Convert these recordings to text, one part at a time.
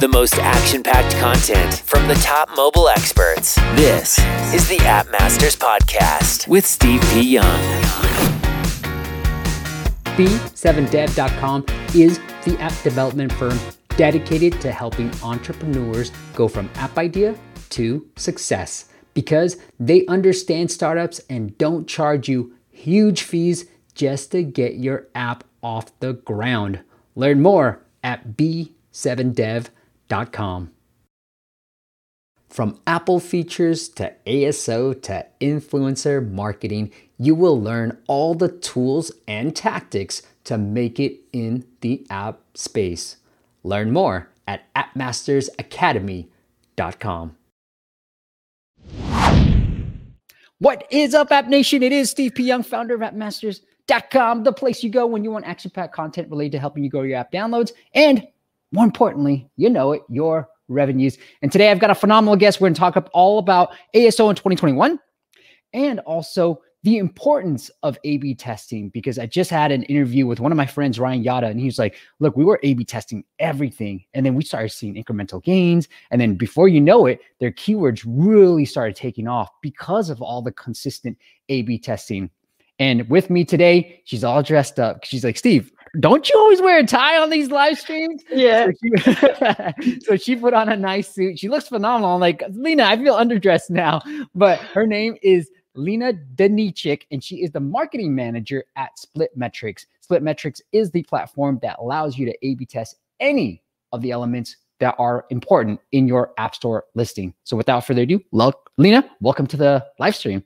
The most action packed content from the top mobile experts. This is the App Masters Podcast with Steve P. Young. B7dev.com is the app development firm dedicated to helping entrepreneurs go from app idea to success because they understand startups and don't charge you huge fees just to get your app off the ground. Learn more at b7dev.com. From Apple features to ASO to influencer marketing, you will learn all the tools and tactics to make it in the app space. Learn more at appmastersacademy.com. What is up, App Nation? It is Steve P. Young, founder of AppMasters.com, the place you go when you want action packed content related to helping you grow your app downloads and, more importantly, you know it, your revenues. And today I've got a phenomenal guest. We're going to talk up all about ASO in 2021 and also the importance of A B testing because I just had an interview with one of my friends, Ryan Yada, and he was like, Look, we were A B testing everything. And then we started seeing incremental gains. And then before you know it, their keywords really started taking off because of all the consistent A B testing. And with me today, she's all dressed up. She's like, Steve, don't you always wear a tie on these live streams? Yeah. So she, so she put on a nice suit. She looks phenomenal. I'm like, Lena, I feel underdressed now. But her name is Lena Denichik, and she is the marketing manager at Split Metrics. Split Metrics is the platform that allows you to A B test any of the elements that are important in your App Store listing. So without further ado, Lena, welcome to the live stream.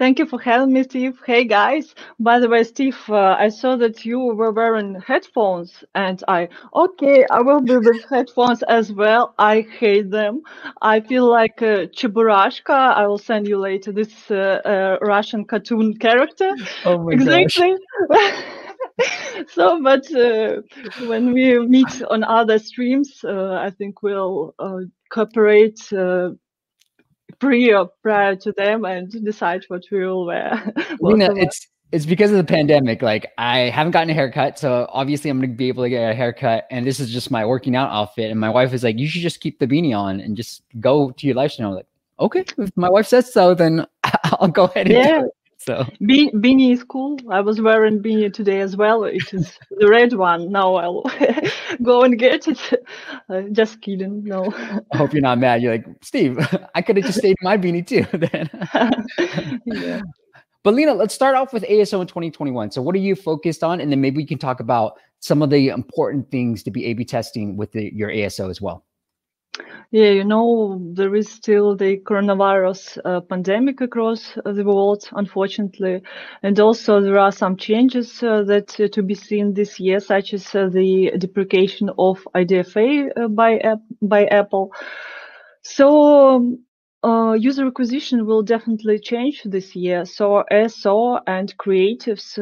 Thank you for having me, Steve. Hey guys. By the way, Steve, uh, I saw that you were wearing headphones, and I okay, I will be with headphones as well. I hate them. I feel like uh, Cheburashka. I will send you later this uh, uh, Russian cartoon character. Oh my gosh. exactly. so, but uh, when we meet on other streams, uh, I think we'll uh, cooperate uh, prior prior to them and decide what we will wear. Lena, it's it's because of the pandemic. Like I haven't gotten a haircut, so obviously I'm gonna be able to get a haircut. And this is just my working out outfit. And my wife is like, "You should just keep the beanie on and just go to your live stream." I'm like, "Okay, if my wife says so, then I'll go ahead and yeah. Do it." So Be- beanie is cool. I was wearing beanie today as well. It is the red one. Now I'll go and get it. Uh, just kidding. No. I hope you're not mad. You're like, Steve, I could have just stayed in my beanie too. Then. yeah. But Lena, let's start off with ASO in 2021. So what are you focused on? And then maybe we can talk about some of the important things to be A/B testing with the, your ASO as well. Yeah, you know, there is still the coronavirus uh, pandemic across the world, unfortunately. And also there are some changes uh, that uh, to be seen this year, such as uh, the deprecation of IDFA uh, by, by Apple. So um, uh, user acquisition will definitely change this year. So ASO and creatives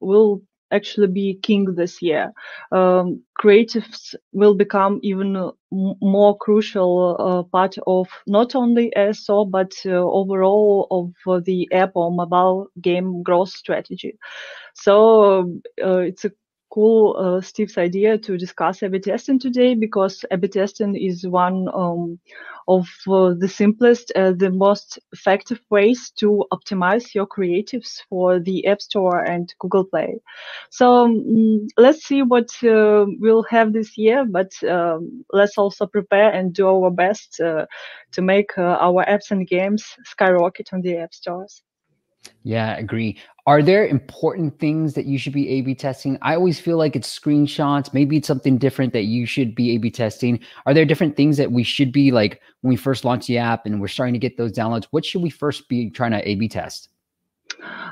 will actually be king this year. Um, creatives will become even uh, more crucial uh, part of not only ASO but uh, overall of uh, the app or mobile game growth strategy. So uh, it's a cool uh, Steve's idea to discuss A/B testing today because A/B testing is one um, of uh, the simplest, uh, the most effective ways to optimize your creatives for the App Store and Google Play. So um, let's see what uh, we'll have this year, but um, let's also prepare and do our best uh, to make uh, our apps and games skyrocket on the App Stores. Yeah, I agree. Are there important things that you should be A/B testing? I always feel like it's screenshots. Maybe it's something different that you should be A/B testing. Are there different things that we should be like when we first launch the app and we're starting to get those downloads? What should we first be trying to A/B test?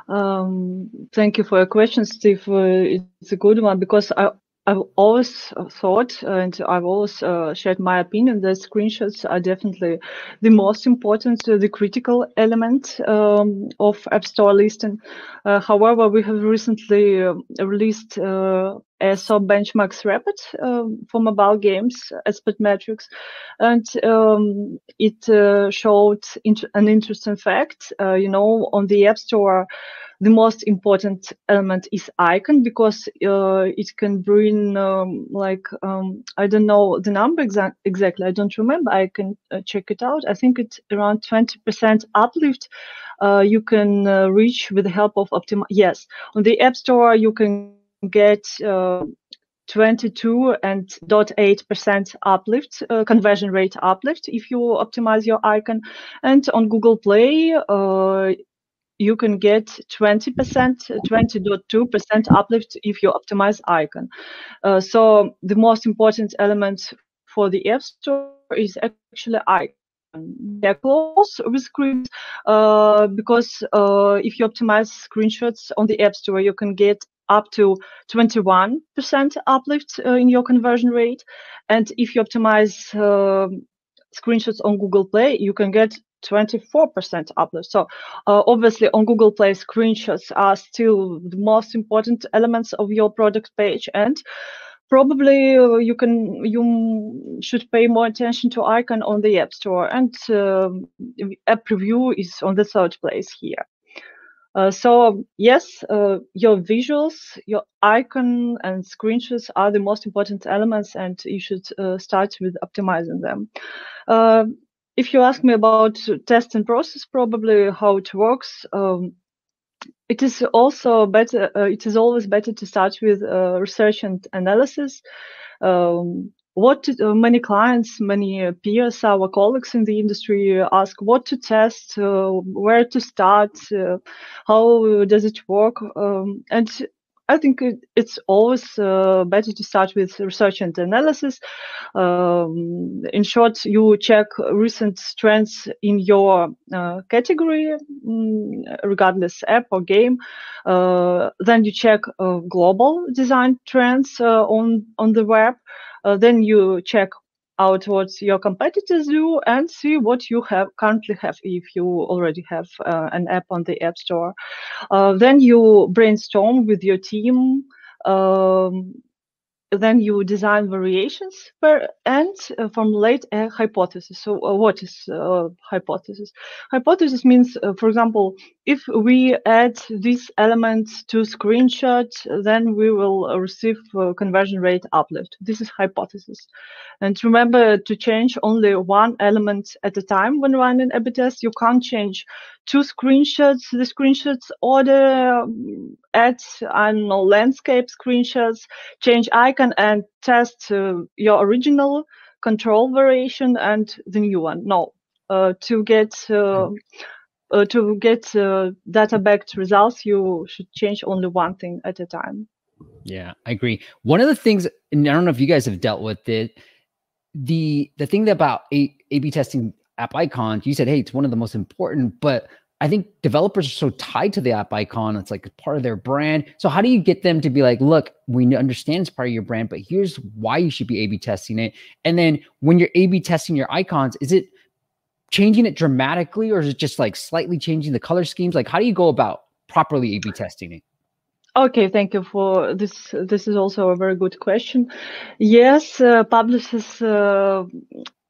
Um, thank you for your question, Steve. Uh, it's a good one because I, I've always thought and I've always uh, shared my opinion that screenshots are definitely the most important, uh, the critical element um, of App Store listing. Uh, however, we have recently uh, released ASO benchmarks rapid um, for mobile games as metrics, and um, it uh, showed int- an interesting fact. Uh, you know, on the App Store, the most important element is icon because uh, it can bring um, like um, I don't know the number exa- exactly. I don't remember. I can check it out. I think it's around 20% uplift. Uh, you can uh, reach with the help of Optima. Yes, on the App Store you can get. Uh, 22 and 0.8% uplift, uh, conversion rate uplift if you optimize your icon. And on Google Play, uh, you can get 20%, 20.2% uplift if you optimize icon. Uh, so the most important element for the App Store is actually icon. They're close with screens uh, because uh, if you optimize screenshots on the App Store, you can get up to 21% uplift uh, in your conversion rate. And if you optimize um, screenshots on Google Play, you can get 24% uplift. So uh, obviously on Google Play, screenshots are still the most important elements of your product page and probably uh, you can you should pay more attention to icon on the app store and uh, app preview is on the third place here uh, so yes uh, your visuals your icon and screenshots are the most important elements and you should uh, start with optimizing them uh, if you ask me about testing process, probably how it works, um, it is also better. Uh, it is always better to start with research and analysis. Um, what to, uh, many clients, many peers, our colleagues in the industry ask what to test, uh, where to start, uh, how does it work, um, and I think it, it's always uh, better to start with research and analysis. Um, in short, you check recent trends in your uh, category, mm, regardless app or game. Uh, then you check uh, global design trends uh, on on the web. Uh, then you check out what your competitors do and see what you have currently have if you already have uh, an app on the app store. Uh, then you brainstorm with your team um, then you design variations per, and uh, formulate a hypothesis. So, uh, what is uh, hypothesis? Hypothesis means, uh, for example, if we add this element to screenshot, then we will receive conversion rate uplift. This is hypothesis. And remember to change only one element at a time when running A/B test. You can't change two screenshots, the screenshots order, um, add, I don't know, landscape screenshots, change icon and test uh, your original control variation and the new one. No, uh, to get uh, to get data backed results, you should change only one thing at a time. Yeah, I agree. One of the things, and I don't know if you guys have dealt with it, the the thing about A B testing app icons, you said, hey, it's one of the most important, but I think developers are so tied to the app icon. It's like part of their brand. So how do you get them to be like, look, we understand it's part of your brand, but here's why you should be A/B testing it. And then when you're A/B testing your icons, is it changing it dramatically, or is it just like slightly changing the color schemes? Like, how do you go about properly A/B testing it? Okay, thank you for this. This is also a very good question. Yes, uh, publishers uh,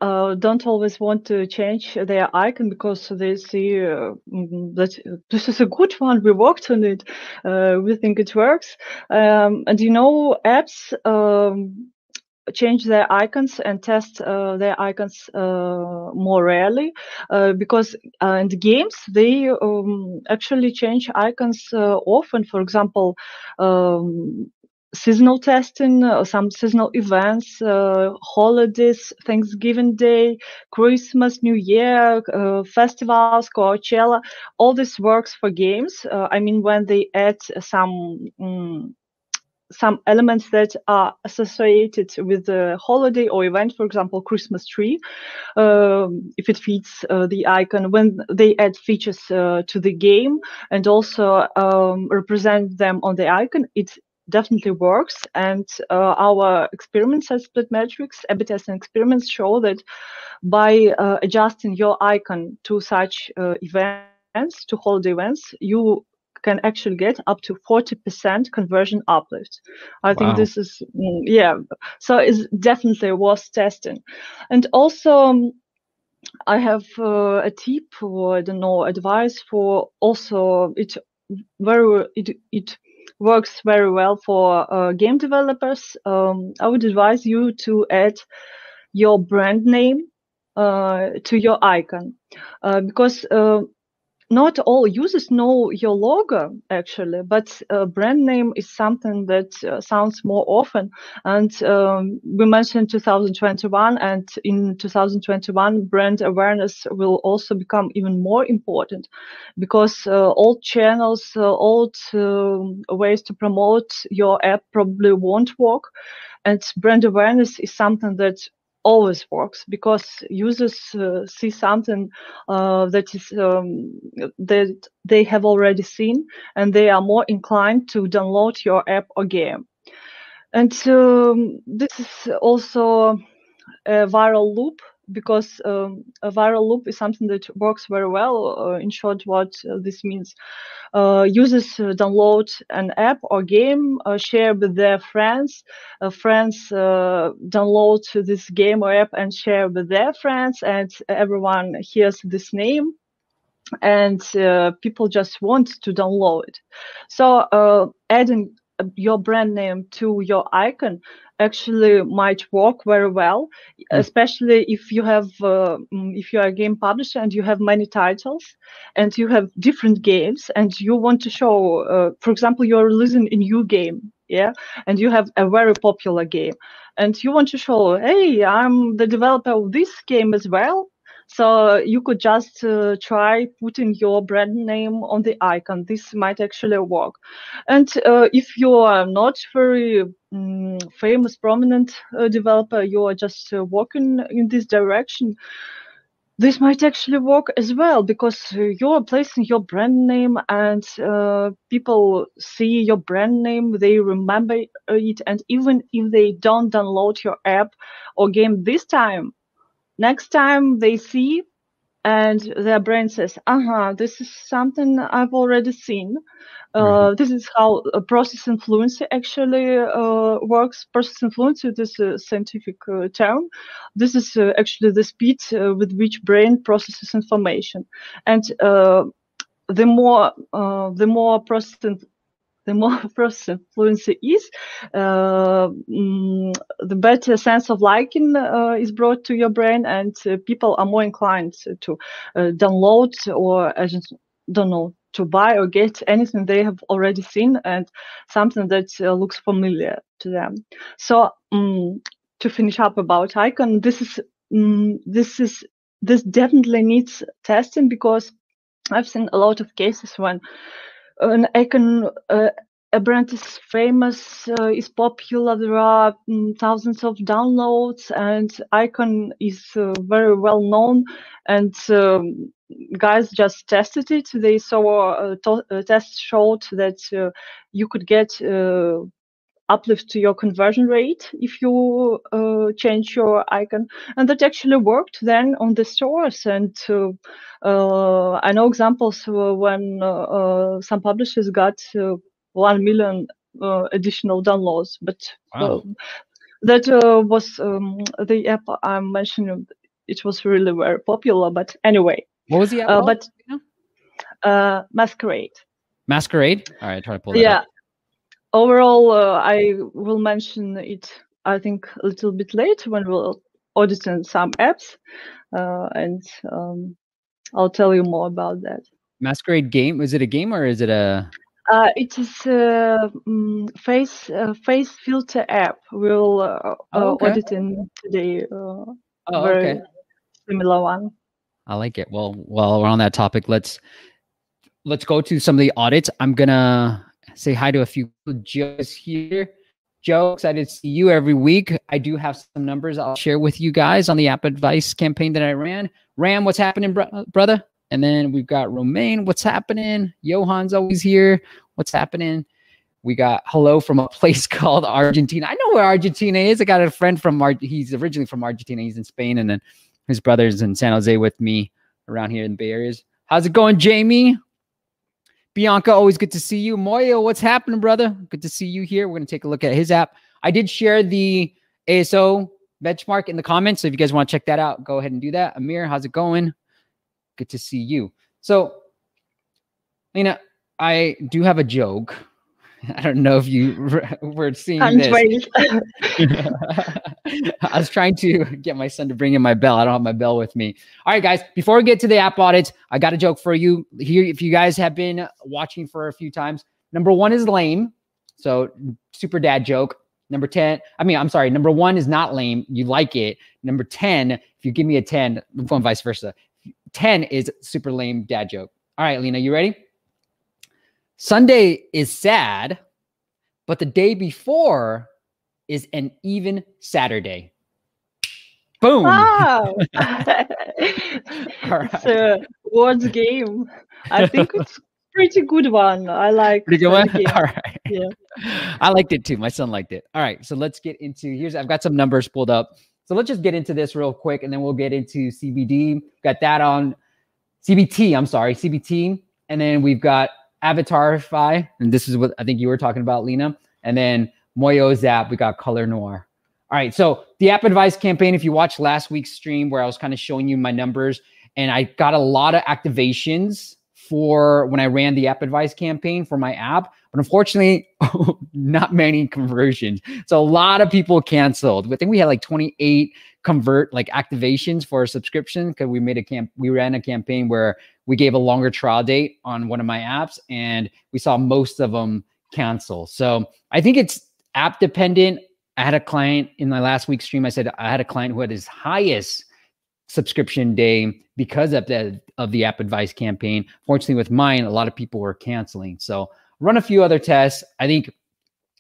uh, don't always want to change their icon because they see uh, mm, that this is a good one. We worked on it. Uh, we think it works. Um, and you know, apps um, change their icons and test uh, their icons uh, more rarely uh, because in the games they um, actually change icons often. For example, um, seasonal testing, uh, some seasonal events, uh, holidays, Thanksgiving Day, Christmas, New Year, uh, festivals, Coachella. All this works for games. Uh, I mean, when they add some. Um, some elements that are associated with the holiday or event, for example, Christmas tree, um, if it fits uh, the icon, when they add features uh, to the game and also um, represent them on the icon, it definitely works. And uh, our experiments at Splitmetrics, A/B testing experiments show that by uh, adjusting your icon to such uh, events, to holiday events, you can actually get up to 40% conversion uplift. I Wow. think this is, mm, yeah, so it's definitely worth testing. And also, um, I have uh, a tip or I don't know advice for also it very it it works very well for uh, game developers. Um, I would advise you to add your brand name uh, to your icon uh, because uh, not all users know your logo actually, but uh, brand name is something that uh, sounds more often. And um, we mentioned 2021, and in 2021, brand awareness will also become even more important because uh, old channels, uh, old um ways to promote your app probably won't work. And brand awareness is something that always works because users uh, see something uh, that is um, that they have already seen and they are more inclined to download your app or game and um, this is also a viral loop because um, a viral loop is something that works very well uh, in short what uh, this means. Uh, users uh, download an app or game uh, share with their friends. Uh, friends download this game or app and share with their friends and everyone hears this name and people just want to download it. So adding your brand name to your icon actually might work very well Mm. especially if you have uh, mm, if you are a game publisher and you have many titles and you have different games and you want to show uh, for example you're releasing a new game yeah and you have a very popular game and you want to show hey i'm the developer of this game as well so you could just uh, try putting your brand name on the icon. This might actually work. And uh, if you are not very mm, famous prominent uh, developer you are just uh, working in this direction this might actually work as well because uh, you're placing your brand name and uh, people see your brand name they remember it and even if they don't download your app or game this time next time they see and their brain says uh-huh this is something i've already seen uh, this is how uh, processing fluency actually uh, works. Processing fluency is a scientific uh, term. This is uh, actually the speed uh, with which brain processes information, and uh, the more uh, the more process the more processing fluency is, uh, the better sense of liking uh, is brought to your brain, and uh, people are more inclined to download or I don't know to buy or get anything they have already seen and something that uh, looks familiar to them. So um, to finish up about icon, this is um, this is this definitely needs testing because I've seen a lot of cases when an icon uh, a brand is famous, uh, is popular. There are mm, thousands of downloads, and icon is uh, very well known. And um, guys just tested it. They saw a, a test showed that uh, you could get uh, uplift to your conversion rate if you uh, change your icon. And that actually worked then on the stores. And uh, uh, i know examples when uh, uh, some publishers got uh, 1 million uh, additional downloads. But Wow. that uh, was um, the app i'm mentioning it was really very popular. But anyway What was the app uh, but uh, masquerade. Masquerade. All right, try to pull that yeah. up. Overall uh, i will mention it i think a little bit later when we'll auditing some apps uh, and um, i'll tell you more about that Masquerade game. Is it a game or is it a? uh, it is a um, face uh, face filter app we'll uh, Oh, uh, okay. auditing today uh, Oh, okay. similar one I like it. Well, while we're on that topic, let's let's go to some of the audits. I'm gonna say hi to a few. Joe's here. Joe, excited to see you every week. I do have some numbers I'll share with you guys on the app advice campaign that I ran. Ram, what's happening, bro- uh, brother? And then we've got Romaine, what's happening? Johan's always here. What's happening? We got hello from a place called Argentina. I know where Argentina is. I got a friend from he's originally from Argentina. He's in Spain, and then his brother's in San Jose with me around here in the Bay Areas. How's it going, Jamie? Bianca, always good to see you. Moyo, what's happening, brother? Good to see you here. We're going to take a look at his app. I did share the ASO benchmark in the comments. So if you guys want to check that out, go ahead and do that. Amir, how's it going? Good to see you. So, Lena, I do have a joke. I don't know if you were seeing I'm this. I was trying to get my son to bring in my bell. I don't have my bell with me. All right, guys, before we get to the app audits, I got a joke for you. Here, if you guys have been watching for a few times, number one is lame. So, super dad joke. Number 10, I mean, I'm sorry, number one is not lame. You like it. Number 10, if you give me a 10, I'm going vice versa. 10 is super lame dad joke. All right, Lena, you ready? Sunday is sad, but the day before is an even Saturday. Boom. Wow. All It's right. a words game. I think it's pretty good one. I like Pretty good one. game. All right. Yeah. I liked it too. My son liked it. All right. So let's get into here's I've got some numbers pulled up. So let's just get into this real quick and then we'll get into CBD. Got that on CBT. I'm sorry, CBT. And then we've got Avatarify. And this is what I think you were talking about, Lena. And then Moyo's app. We got Color Noir. All right. So the app advice campaign, if you watched last week's stream where I was kind of showing you my numbers, and I got a lot of activations for when I ran the app advice campaign for my app, but unfortunately, not many conversions. So a lot of people canceled. I think we had like 28 convert like activations for a subscription because we made a camp, we ran a campaign where we gave a longer trial date on one of my apps, and we saw most of them cancel. So I think it's app dependent. I had a client in my last week's stream. I said I had a client who had his highest subscription day because of the of the app advice campaign. Fortunately, with mine, a lot of people were canceling. So run a few other tests. I think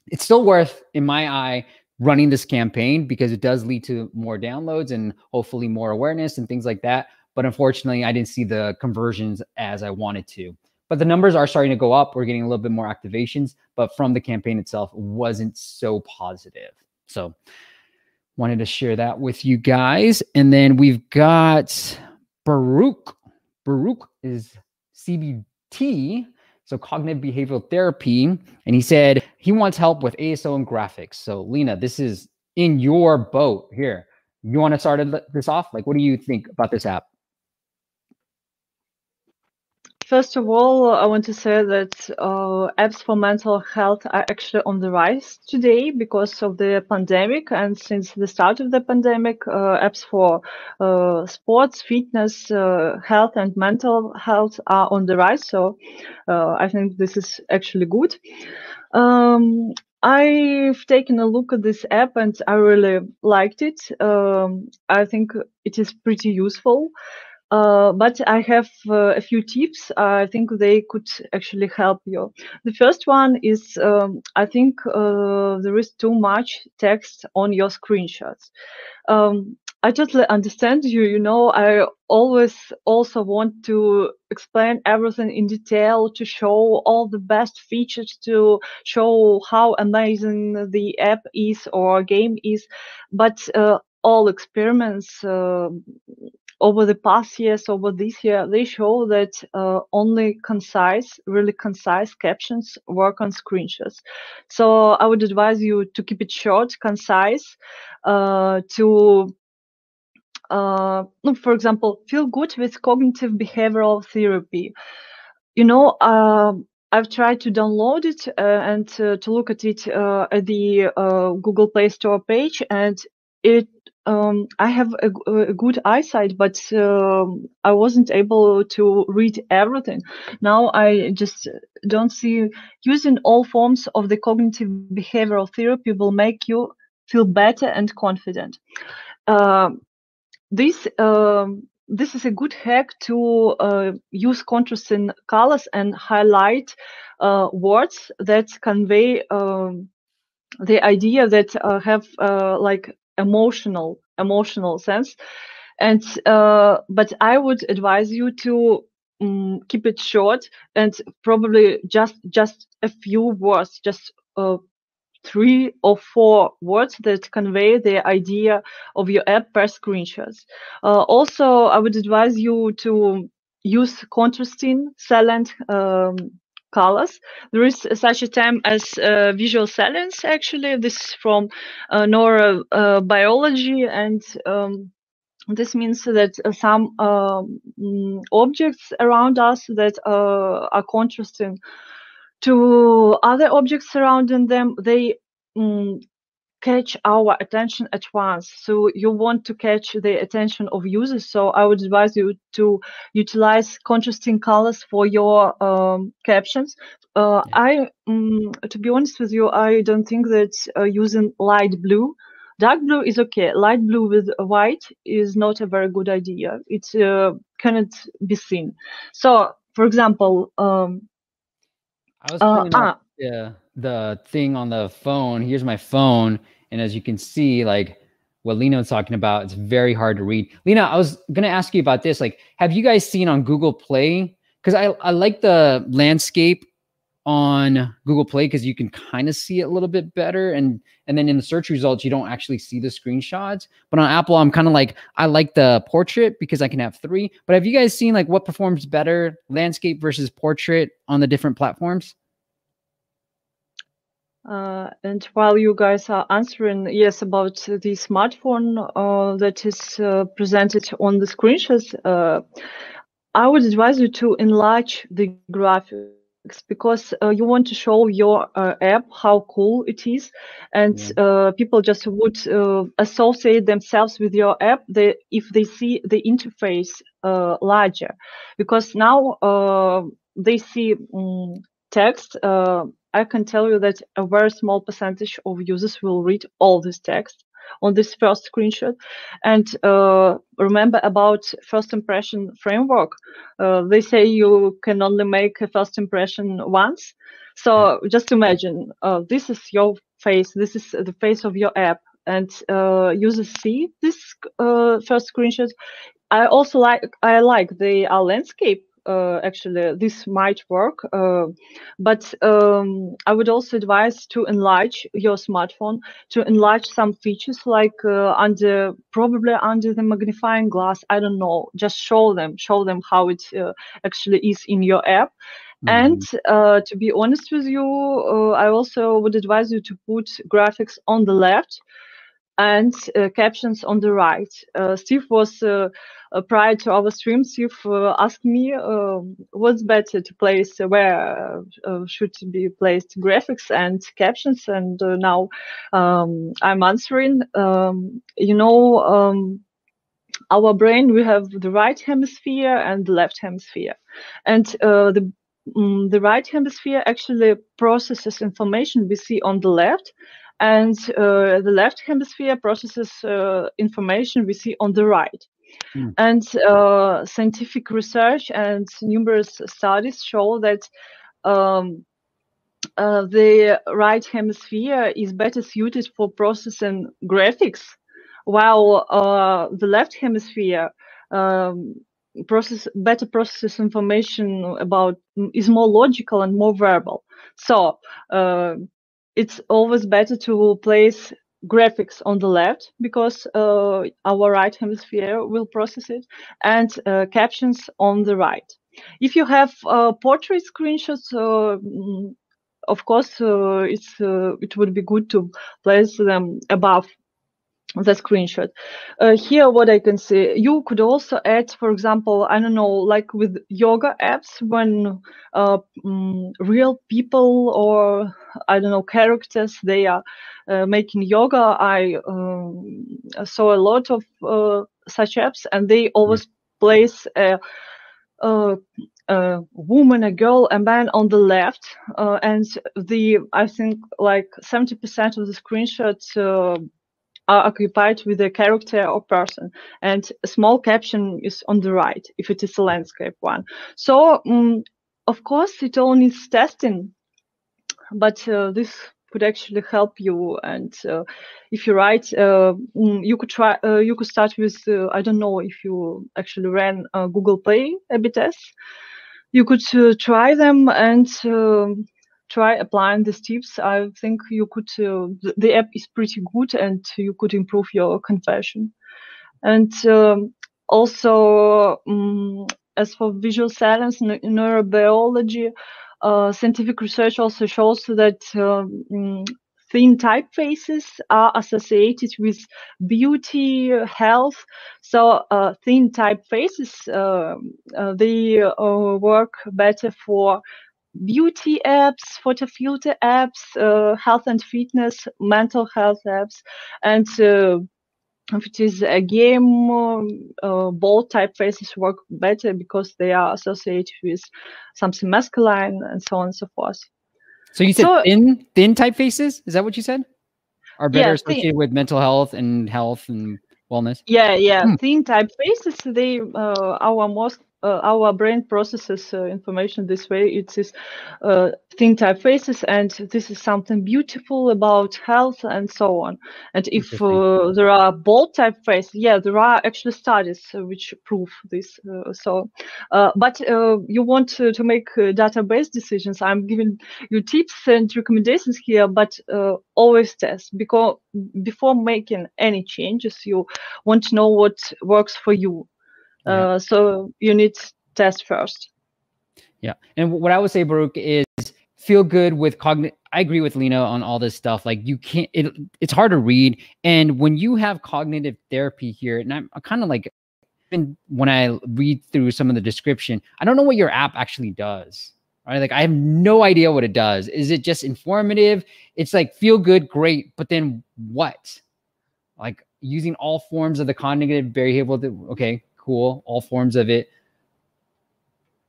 it's still worth, in my eye, running this campaign because it does lead to more downloads and hopefully more awareness and things like that. But unfortunately, I didn't see the conversions as I wanted to. But the numbers are starting to go up. We're getting a little bit more activations, but from the campaign itself wasn't so positive. So wanted to share that with you guys. And then we've got Baruch. Baruch is CBT, so cognitive behavioral therapy. And he said he wants help with ASO and graphics. So, Lena, this is in your boat here. You want to start this off? Like, what do you think about this app? First of all, I want to say that uh, apps for mental health are actually on the rise today because of the pandemic. And since the start of the pandemic, uh, apps for uh, sports, fitness, uh, health, and mental health are on the rise. So uh, I think this is actually good. Um, I've taken a look at this app and I really liked it. Um, I think it is pretty useful. Uh, but I have uh, a few tips. I think they could actually help you. The first one is um, I think uh, there is too much text on your screenshots. Um, I totally understand you. You know, I always also want to explain everything in detail, to show all the best features, to show how amazing the app is or game is. But uh, all experiments uh, over the past years, over this year, they show that uh, only concise, really concise captions work on screenshots. So I would advise you to keep it short, concise, uh, to uh, for example, feel good with cognitive behavioral therapy. You know, uh, I've tried to download it uh, and uh, to look at it uh, at the uh, Google Play Store page, and it um, I have a good eyesight, but um, I wasn't able to read everything. Now I just don't see using all forms of the cognitive behavioral therapy will make you feel better and confident. Um, this um, this is a good hack to uh, use contrasting colors and highlight uh, words that convey um, the idea that uh, have uh, like emotional emotional sense. And uh, but i would advise you to um, keep it short and probably just just a few words just uh, three or four words that convey the idea of your app per screenshots. Uh, also i would advise you to use contrasting salient um, colors. There is such a term as uh, visual salience. Actually, this is from uh, neurobiology, and um, this means that uh, some um, objects around us that uh, are contrasting to other objects surrounding them, they um, catch our attention at once. So you want to catch the attention of users. So I would advise you to utilize contrasting colors for your um, captions. Uh, yeah. I, um, to be honest with you, I don't think that uh, using light blue Dark blue is okay. Light blue with white is not a very good idea. It uh, cannot be seen. So, for example, um, I was uh, ah, yeah, the thing on the phone. Here's my phone, and as you can see, like what Lena was talking about, it's very hard to read. Lena, I was gonna ask you about this. Like, have you guys seen on Google Play? Because I I like the landscape on Google Play because you can kind of see it a little bit better. And and then in the search results, you don't actually see the screenshots. But on Apple, I'm kind of like, I like the portrait because I can have three. But have you guys seen like what performs better, landscape versus portrait on the different platforms? Uh, and while you guys are answering, yes, about the smartphone uh, that is uh, presented on the screenshots, uh, I would advise you to enlarge the graphic because uh, you want to show your uh, app how cool it is and yeah. uh, people just would uh, associate themselves with your app they, if they see the interface uh, larger because now uh, they see um, text i can tell you that a very small percentage of users will read all this text on this first screenshot. And uh, remember about first impression framework. Uh, they say you can only make a first impression once. So just imagine uh, this is your face. This is the face of your app, and uh, users see this uh, first screenshot. I also like I like the uh, landscape actually this might work uh, but um, i would also advise to enlarge your smartphone to enlarge some features like uh, under probably under the magnifying glass i don't know just show them show them how it uh, actually is in your app mm-hmm. and uh, to be honest with you uh, i also would advise you to put graphics on the left and captions on the right steve was uh, prior to our streams, you've uh, asked me uh, what's better to place, where should be placed graphics and captions, and now um, I'm answering. Um, you know, um, our brain, we have the right hemisphere and the left hemisphere, and the um, the right hemisphere actually processes information we see on the left and uh, the left hemisphere processes uh, information we see on the right Mm. And uh, scientific research and numerous studies show that um, uh, the right hemisphere is better suited for processing graphics, while uh, the left hemisphere um, process better processes information about is more logical and more verbal. So uh, it's always better to place graphics on the left because uh, our right hemisphere will process it and uh, captions on the right. If you have uh, portrait screenshots, uh, mm, of course, uh, it's uh, it would be good to place them above the screenshot. Uh, here, what I can see, you could also add, for example, I don't know, like with yoga apps, when uh, mm, real people or I don't know characters they are uh, making yoga. I um, saw a lot of uh, such apps, and they always place a, a, a, woman, a girl, a man on the left, uh, and the I think like seventy percent of the screenshots uh, are occupied with a character or person. And a small caption is on the right if it is a landscape one. So um, of course it all needs testing. But uh, this could actually help you. And uh, if you write uh, mm, you could try uh, you could start with uh, i don't know if you actually ran google play a b test you could uh, try them and um, try applying these tips, I think you could, uh, the, the, app is pretty good and you could improve your conversion. And um, also, um, as for visual salience, neurobiology, uh, scientific research also shows that um, mm, thin typefaces are associated with beauty, health. So uh, thin typefaces uh, uh, they uh, work better for beauty apps, photo filter apps, uh, health and fitness, mental health apps, and uh, if it is a game, uh, bold typefaces work better because they are associated with something masculine and so on and so forth. So you said so, thin thin typefaces? Is that what you said? Are better yeah, associated thin. with mental health and health and wellness? Yeah, yeah. Hmm. Thin typefaces, they uh, our most uh, our brain processes uh, information this way. It is uh, thin typefaces, and this is something beautiful about health and so on. And if uh, there are bold typefaces, yeah, there are actually studies uh, which prove this. Uh, so, but you want to, to make database decisions. I'm giving you tips and recommendations here, but always test because before making any changes, you want to know what works for you yeah. Uh, so you need test first. Yeah. And what I would say, Baruch, is feel good with cognitive. I agree with Lena on all this stuff. Like you can't, it, it's hard to read. And when you have cognitive therapy here, and I'm kind of like, when I read through some of the description, I don't know what your app actually does. Right. Like I have no idea what it does. Is it just informative? It's like feel good, great. But then what? Like using all forms of the cognitive behavioral. Okay, cool, all forms of it.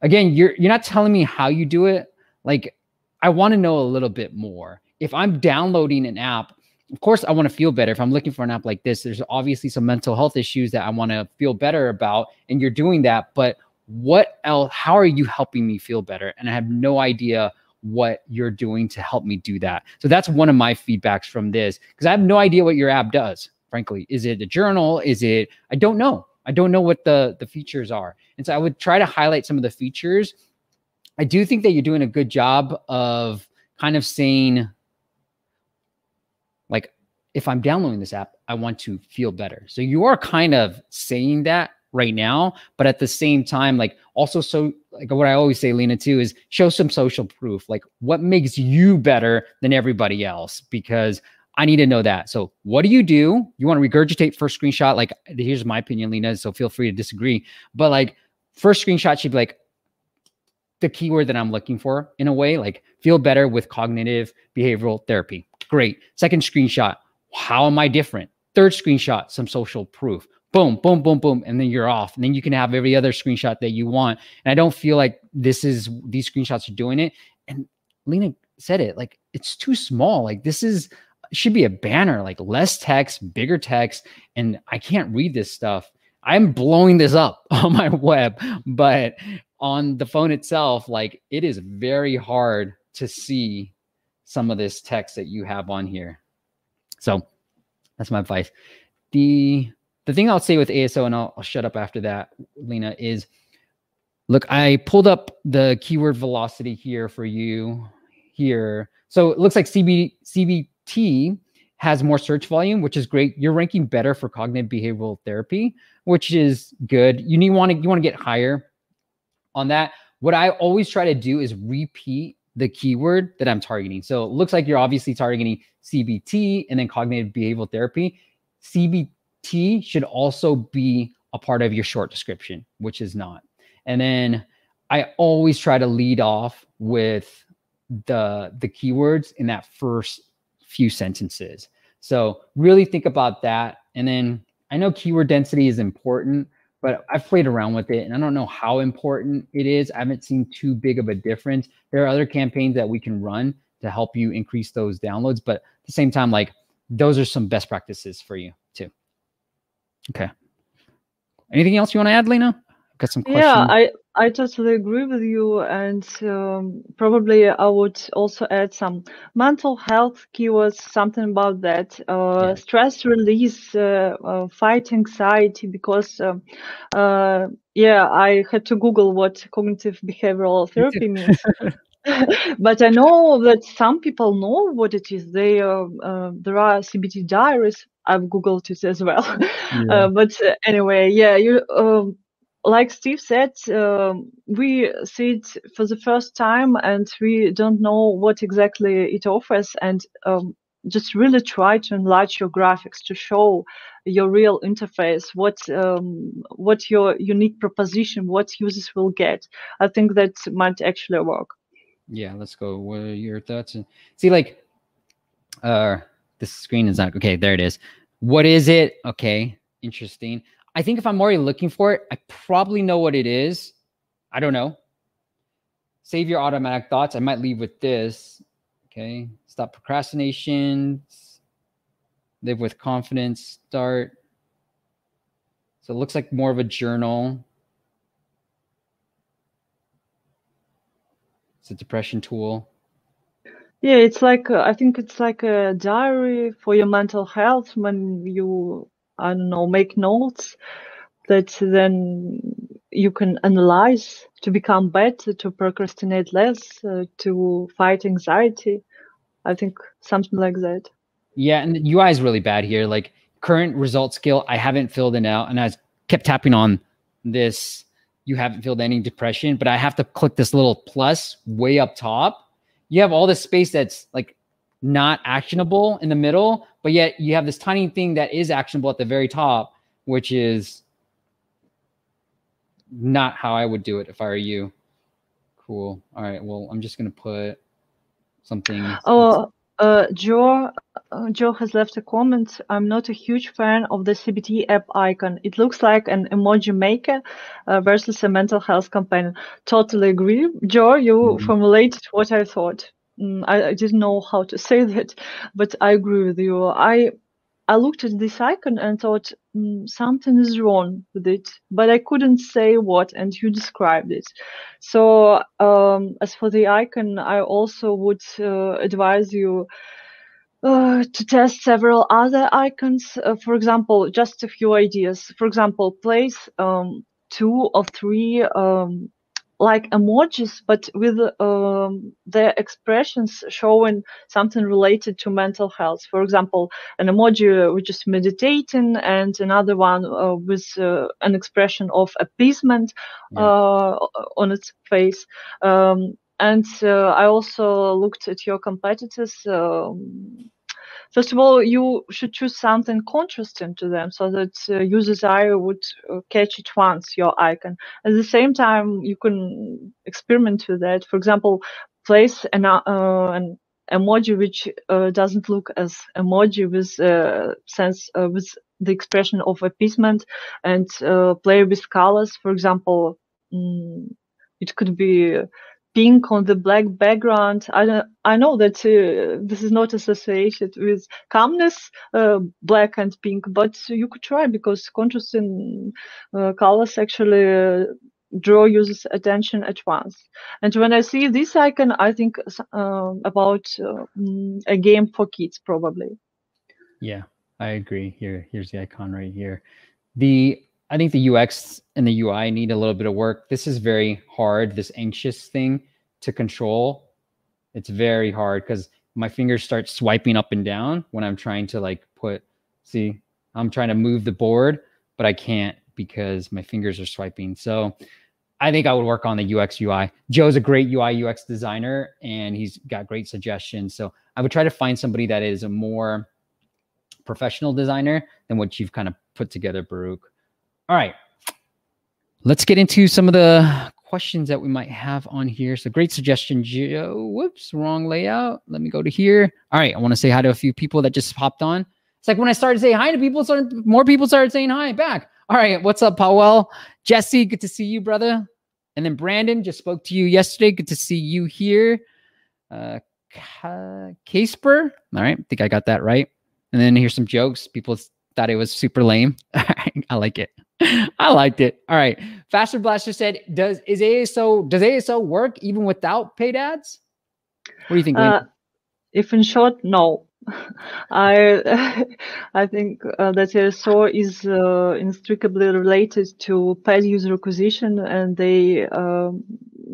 Again, you're you're not telling me how you do it. Like I want to know a little bit more. If I'm downloading an app, of course I want to feel better. If I'm looking for an app like this, there's obviously some mental health issues that I want to feel better about and you're doing that, but what else how are you helping me feel better? And I have no idea what you're doing to help me do that. So that's one of my feedbacks from this because I have no idea what your app does. Frankly, is it a journal? Is it I don't know. I don't know what the the features are. And so I would try to highlight some of the features. I do think that you're doing a good job of kind of saying like if I'm downloading this app, I want to feel better. So you are kind of saying that right now, but at the same time like also so like what I always say Lena too is show some social proof. Like what makes you better than everybody else because I need to know that. So, what do you do? You want to regurgitate first screenshot? Like, here's my opinion, Lena. So, feel free to disagree. But, like, first screenshot should be like the keyword that I'm looking for in a way, like feel better with cognitive behavioral therapy. Great. Second screenshot, how am I different? Third screenshot, some social proof. Boom, boom, boom, boom. And then you're off. And then you can have every other screenshot that you want. And I don't feel like this is these screenshots are doing it. And Lena said it like it's too small. Like this is should be a banner, like less text, bigger text. And I can't read this stuff. I'm blowing this up on my web, but on the phone itself, like it is very hard to see some of this text that you have on here. So that's my advice. The the thing I'll say with ASO, and I'll, I'll shut up after that, Lena, is look, I pulled up the keyword velocity here for you here. So it looks like CB CB T has more search volume, which is great. You're ranking better for cognitive behavioral therapy, which is good. You need want to you want to get higher on that. What I always try to do is repeat the keyword that I'm targeting. So it looks like you're obviously targeting CBT and then cognitive behavioral therapy. CBT should also be a part of your short description, which is not. And then I always try to lead off with the the keywords in that first few sentences. So really think about that. And then I know keyword density is important, but I've played around with it and I don't know how important it is. I haven't seen too big of a difference. There are other campaigns that we can run to help you increase those downloads, but at the same time, like those are some best practices for you too. Okay. Anything else you want to add, Lena? I've Got some questions. Yeah, I I totally agree with you, and um, probably I would also add some mental health keywords, something about that. Uh, yeah. Stress release, uh, uh, fight anxiety, because um, uh, yeah, I had to Google what cognitive behavioral therapy means. but I know that some people know what it is. They uh, uh, there are CBT diaries. I've googled it as well. Yeah. but anyway, yeah, you. Um, like Steve said, um, we see it for the first time and we don't know what exactly it offers. And um, just really try to enlarge your graphics to show your real interface, what um, what your unique proposition, what users will get. I think that might actually work. Yeah, let's go. What are your thoughts? See, like, uh, the screen is not okay. There it is. What is it? Okay, interesting. I think if I'm already looking for it, I probably know what it is. I don't know. Save your automatic thoughts. I might leave with this. Okay. Stop procrastination. Live with confidence. Start. So it looks like more of a journal. It's a depression tool. Yeah, it's like uh, I think it's like a diary for your mental health when you I don't know, make notes that then you can analyze to become better, to procrastinate less, uh, to fight anxiety. I think something like that. Yeah, and the UI is really bad here. Like current result skill, I haven't filled it out, and I kept tapping on this. You haven't filled any depression, but I have to click this little plus way up top. You have all this space that's like not actionable in the middle, but yet you have this tiny thing that is actionable at the very top, which is not how I would do it if I were you. Cool. All right. Well, I'm just gonna put something. Oh, uh, Joe, uh, Joe has left a comment. I'm not a huge fan of the CBT app icon. It looks like an emoji maker uh, versus a mental health campaign. Totally agree, Joe. You mm-hmm. formulated what I thought. Mm, I, I, didn't know how to say that, but I agree with you. I I looked at this icon and thought mm, something is wrong with it, but I couldn't say what, and you described it. So um, as for the icon, I also would uh, advise you. Uh, to test several other icons. Uh, for example, just a few ideas. For example, place um, two or three um, like emojis, but with um, their expressions showing something related to mental health. For example, an emoji which is meditating, and another one uh, with uh, an expression of appeasement yeah. uh, on its face. Um, and uh, I also looked at your competitors. Um, first of all, you should choose something contrasting to them so that uh, user's eye would uh, catch it once, your icon. At the same time, you can experiment with that. For example, place an, uh, an emoji which uh, doesn't look as emoji with uh, sense uh, with the expression of appeasement and uh, play with colors. For example, mm, it could be pink on the black background. I I know that uh, this is not associated with calmness, uh, black and pink, but you could try because contrasting uh, colors actually uh, draw users' attention at once. And when I see this icon, I think uh, about uh, a game for kids, probably. Yeah, I agree. Here, here's the icon right here. The I think the UX and the UI need a little bit of work. This is very hard, this anxious thing to control. It's very hard because my fingers start swiping up and down when I'm trying to like put, see, I'm trying to move the board, but I can't because my fingers are swiping. So I think I would work on the UX UI. Joe's a great UI UX designer and he's got great suggestions. So I would try to find somebody that is a more professional designer than what you've kind of put together, Baruch. All right. Let's get into some of the questions that we might have on here. So great suggestion, Joe. Whoops, wrong layout. Let me go to here. All right. I want to say hi to a few people that just popped on. It's like when I started saying hi to people, started, more people started saying hi back. All right. What's up, Powell? Jesse, good to see you, brother. And then Brandon just spoke to you yesterday. Good to see you here. Uh, Casper. All right. I think I got that right. And then here's some jokes. People thought it was super lame. I like it. I liked it. All right. Faster Blaster said, "Does is ASO does ASO work even without paid ads?" What do you think? Uh, if in short, no. I I think uh, that ASO is uh, inextricably related to paid user acquisition, and they um,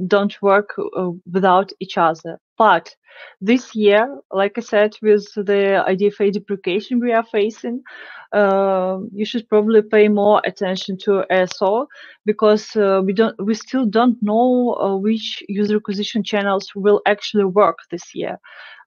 don't work uh, without each other. But this year, like I said, with the IDFA deprecation we are facing, uh, you should probably pay more attention to ASO because uh, we don't, we still don't know uh, which user acquisition channels will actually work this year.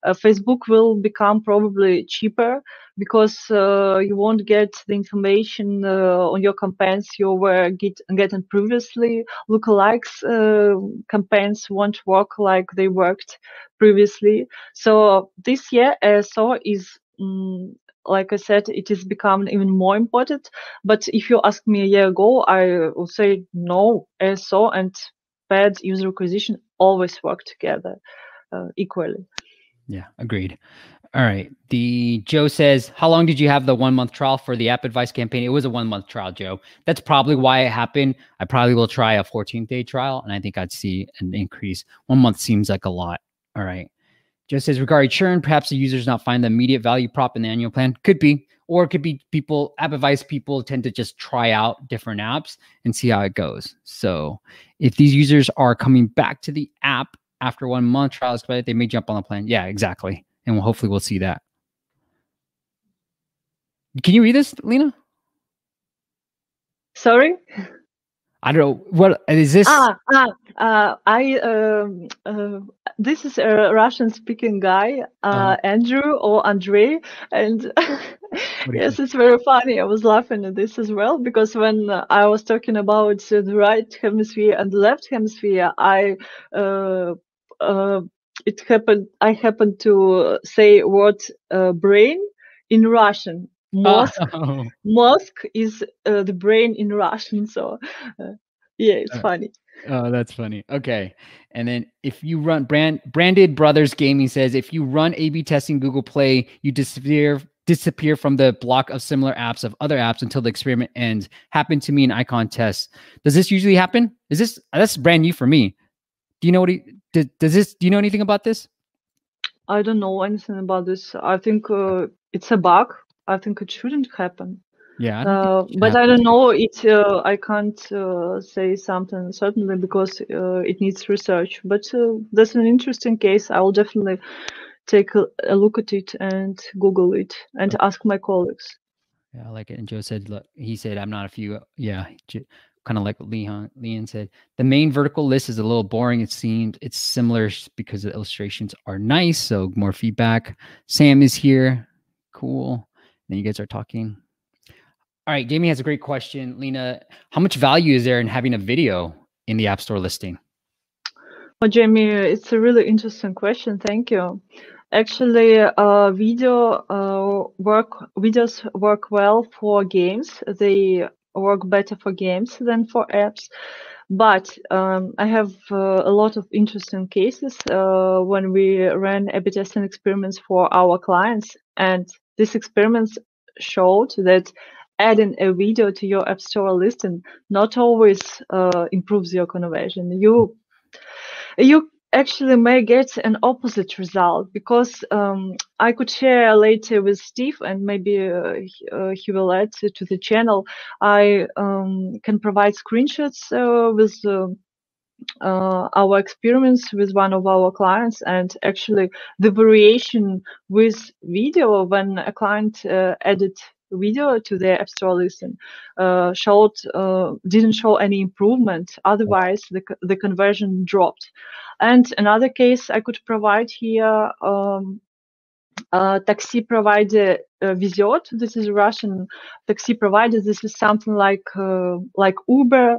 Uh, Facebook will become probably cheaper because uh, you won't get the information uh, on your campaigns you were get, getting previously. Lookalikes uh, campaigns won't work like they worked previously. So this year, ASO is um, like I said, it is becoming even more important. But if you ask me a year ago, I would say no, ASO and paid user acquisition always work together uh, equally. Yeah, agreed. All right. The Joe says, How long did you have the one month trial for the app advice campaign? It was a one month trial, Joe. That's probably why it happened. I probably will try a 14 day trial and I think I'd see an increase. One month seems like a lot. All right. Joe says, regarding churn, perhaps the users not find the immediate value prop in the annual plan. Could be, or it could be people, app advice people tend to just try out different apps and see how it goes. So if these users are coming back to the app after one month trial they may jump on the plan. Yeah, exactly. And we'll, hopefully we'll see that. Can you read this, Lena? Sorry? I don't know what is this. Ah, ah uh, I um, uh, this is a Russian-speaking guy, uh, uh-huh. Andrew or Andrei, and yes, it's very funny. I was laughing at this as well because when I was talking about the right hemisphere and the left hemisphere, I uh, uh, it happened. I happened to say word uh, brain in Russian. Mosque, oh. mosque is uh, the brain in Russian. So, uh, yeah, it's uh, funny. Oh, that's funny. Okay, and then if you run brand branded brothers gaming says if you run A/B testing Google Play, you disappear disappear from the block of similar apps of other apps until the experiment ends. Happened to me in icon tests. Does this usually happen? Is this that's brand new for me? Do you know what he? Does this? Do you know anything about this? I don't know anything about this. I think uh, it's a bug. I think it shouldn't happen. Yeah, uh, but happen. I don't know. It uh, I can't uh, say something certainly because uh, it needs research. But uh, that's an interesting case. I will definitely take a, a look at it and Google it and okay. ask my colleagues. Yeah, I like it. And Joe said, look, he said, I'm not a few. Yeah, kind of like what Leon, Leon said. The main vertical list is a little boring. It seemed it's similar because the illustrations are nice. So more feedback. Sam is here. Cool. Then you guys are talking. All right. Jamie has a great question. Lena, how much value is there in having a video in the App Store listing? Well, Jamie, it's a really interesting question. Thank you. Actually, uh, video uh, work videos work well for games. They work better for games than for apps. But um, I have uh, a lot of interesting cases uh, when we ran A/B testing experiments for our clients, and these experiments showed that adding a video to your App Store listing not always uh, improves your conversion. You you actually may get an opposite result because um, I could share later with Steve and maybe uh, uh, he will add to the channel. I um, can provide screenshots uh, with uh, uh, our experiments with one of our clients and actually the variation with video when a client uh, added video to their app store listing uh, showed uh, didn't show any improvement otherwise the, the conversion dropped and another case I could provide here, um, uh, taxi provider uh, Vezet. This is Russian taxi provider. This is something like uh, like Uber,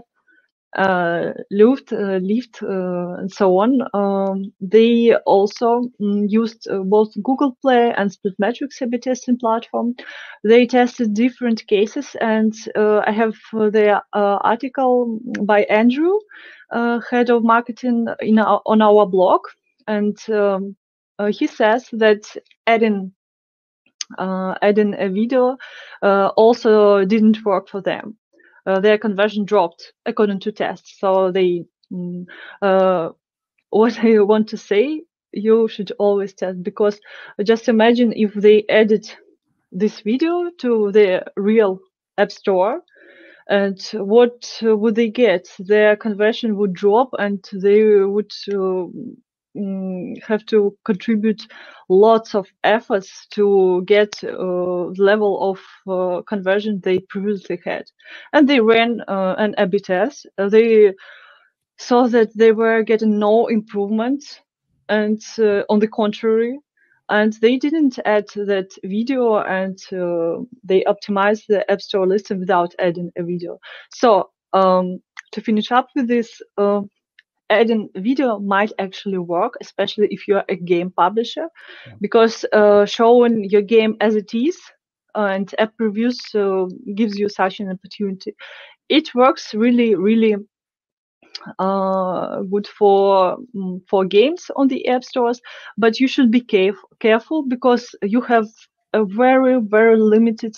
uh, Lyft, uh, Lyft, uh, and so on. Um, they also mm, used uh, both Google Play and Splitmetrics A/B testing platform. They tested different cases, and uh, I have the article by Andrew uh, head of marketing in our, on our blog, and um, uh, he says that adding uh, adding a video also didn't work for them. Their conversion dropped according to tests. So they mm, what I want to say, you should always test because just imagine if they added this video to the real app store and what would they get? Their conversion would drop, and they would uh, um, have to contribute lots of efforts to get uh, the level of uh, conversion they previously had. And they ran uh, an A/B test. Uh, they saw that they were getting no improvement, and uh, on the contrary, and they didn't add that video and uh, they optimized the app store listing without adding a video so um, to finish up with this uh, adding video might actually work especially if you're a game publisher yeah. because uh, showing your game as it is uh, and app reviews uh, gives you such an opportunity it works really really uh, good for mm, for games on the app stores but you should be caref- careful because you have a very very limited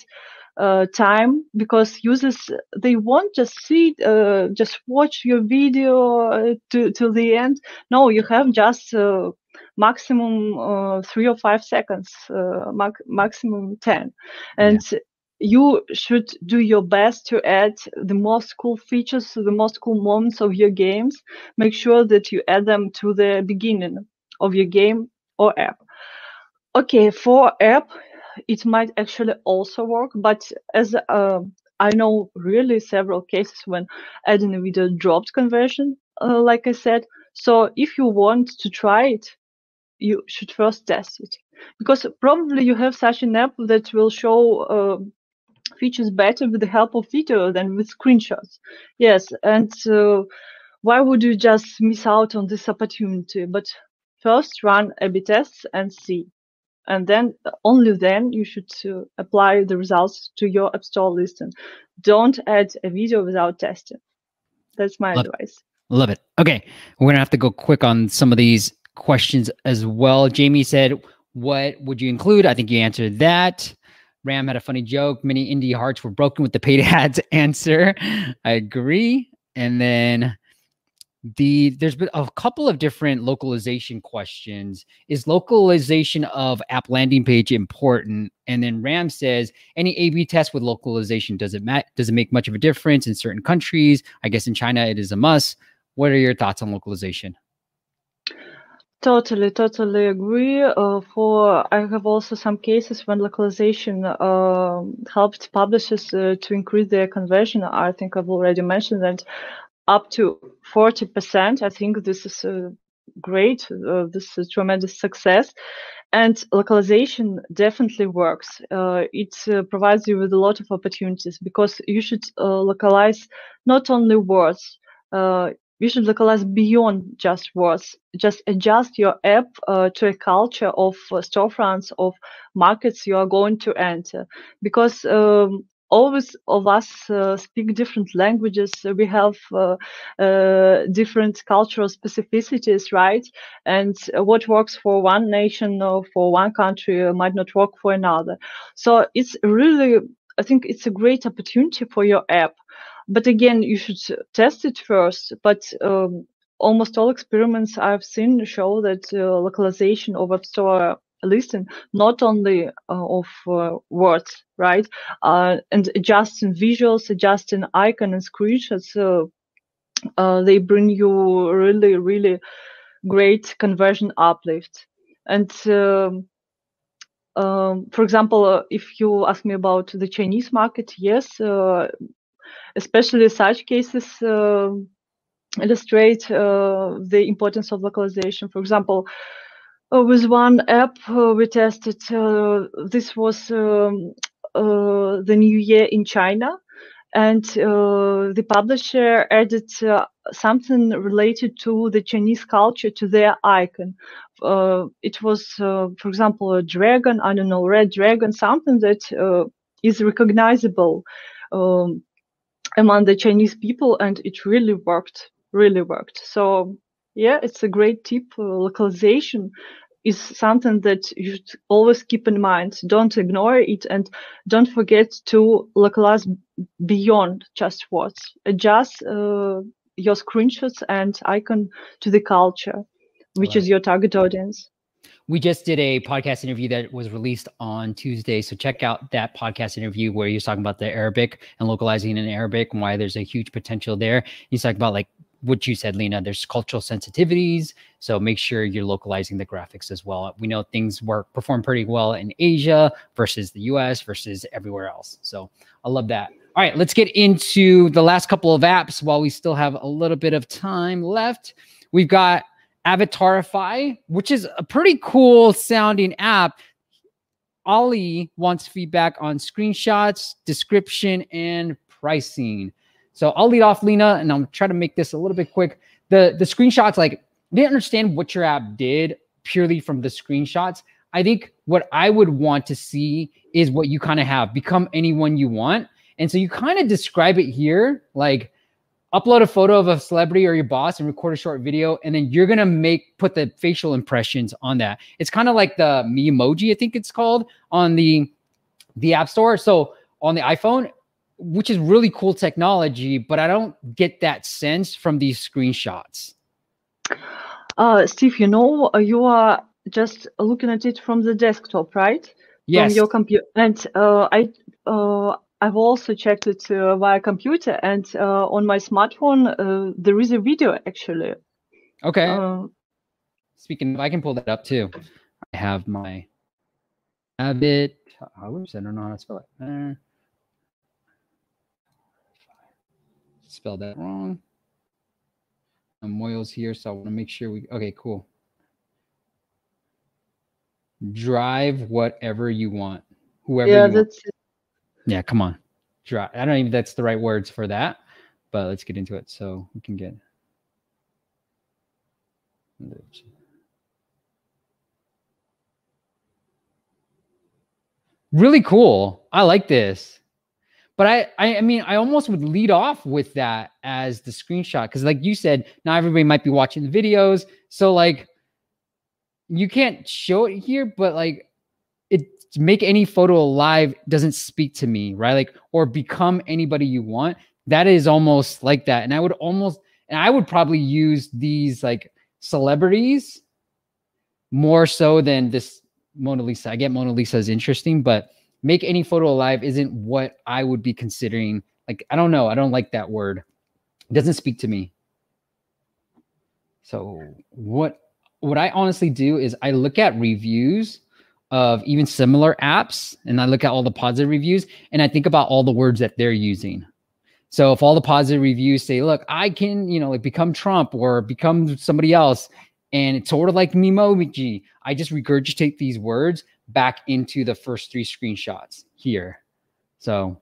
uh, time because users they won't just see uh, just watch your video uh, to to the end no you have just uh, maximum uh, three or five seconds uh, mac- maximum 10 and yeah you should do your best to add the most cool features to the most cool moments of your games. Make sure that you add them to the beginning of your game or app. Okay, for app, it might actually also work, but as uh, I know really several cases when adding a video dropped conversion, uh, like I said. So if you want to try it, you should first test it because probably you have such an app that will show uh, features better with the help of video than with screenshots. Yes, and uh, why would you just miss out on this opportunity? But first run A/B tests and see, and then only then you should uh, apply the results to your App Store listing. Don't add a video without testing. That's my Love advice. It. Love it. Okay, we're gonna have to go quick on some of these questions as well. Jamie said, "What would you include?" I think you answered that. Ram had a funny joke. Many indie hearts were broken with the paid ads answer. I agree. And then the there's been a couple of different localization questions. Is localization of app landing page important? And then Ram says, any A/B test with localization does it ma- does it make much of a difference in certain countries? I guess in China it is a must. What are your thoughts on localization? Totally, totally agree. Uh, for I have also some cases when localization uh, helped publishers uh, to increase their conversion. I think I've already mentioned that up to 40%. I think this is a great. Uh, this is a tremendous success. And localization definitely works. Uh, it provides you with a lot of opportunities because you should localize not only words, you should localize beyond just words just adjust your app uh, to a culture of uh, storefronts of markets you are going to enter because um, always of us uh, speak different languages. We have uh, uh, different cultural specificities right? And what works for one nation or for one country might not work for another. So it's really i think it's a great opportunity for your app. But again, you should test it first. But um, almost all experiments I've seen show that uh, localization of App Store listing not only uh, of uh, words, right, uh, and adjusting visuals, adjusting icon and screenshots, uh, uh, they bring you really, really great conversion uplift. And um, um, for example, if you ask me about the Chinese market, yes, especially such cases uh, illustrate uh, the importance of localization. For example, uh, with one app we tested, this was um, the new year in China and uh, the publisher added uh, something related to the Chinese culture to their icon. Uh, it was, for example, a dragon, I don't know, red dragon, something that is recognizable um, among the Chinese people, and it really worked. Really worked. So yeah, it's a great tip. Uh, localization is something that you should always keep in mind. Don't ignore it, and don't forget to localize beyond just words. Adjust uh, your screenshots and icon to the culture, which right. is your target audience we just did a podcast interview that was released on Tuesday. So check out that podcast interview where he's talking about the Arabic and localizing in Arabic and why there's a huge potential there. He's talking about like what you said, Lena, there's cultural sensitivities. So make sure you're localizing the graphics as well. We know things work perform pretty well in Asia versus the US versus everywhere else. So I love that. All right, let's get into the last couple of apps while we still have a little bit of time left. We've got Avatarify, which is a pretty cool sounding app. Ali wants feedback on screenshots, description, and pricing. So I'll lead off, Lena, and I'm trying to make this a little bit quick. The the screenshots, like, didn't understand what your app did purely from the screenshots. I think what I would want to see is what you kind of have become anyone you want. And so you kind of describe it here like upload a photo of a celebrity or your boss and record a short video and then you're going to make put the facial impressions on that. It's kind of like the Memoji I think it's called on the the App Store. So on the iPhone, which is really cool technology, but I don't get that sense from these screenshots. Uh, Steve, you know, you are just looking at it from the desktop, right? Yes. From your computer, and uh, I, uh, I've also checked it uh, via computer, and uh, on my smartphone uh, there is a video actually. Okay. Speaking of, I can pull that up too. I have my Abbott. Oh, I don't know how to spell it. Uh, spelled that wrong. Um, Moyo's here, so I want to make sure we. Okay, cool. Drive whatever you want, whoever. yeah, want. that's it. Yeah, come on. Drive. I don't even that's the right words for that, but let's get into it so we can get. Really cool. I like this. But I, I, I mean, I almost would lead off with that as the screenshot because, like you said, not everybody might be watching the videos, so like, you can't show it here, but like, it make any photo alive doesn't speak to me, right? Like, or become anybody you want. That is almost like that, and I would almost, and I would probably use these like celebrities more so than this Mona Lisa. I get Mona Lisa is interesting, but make any photo alive isn't what I would be considering. Like, I don't know. I don't like that word. It doesn't speak to me. So what what I honestly do is I look at reviews of even similar apps and I look at all the positive reviews and I think about all the words that they're using. So if all the positive reviews say, look, I can, you know, like become Trump or become somebody else, and it's sort of like Memoji, I just regurgitate these words back into the first three screenshots here. So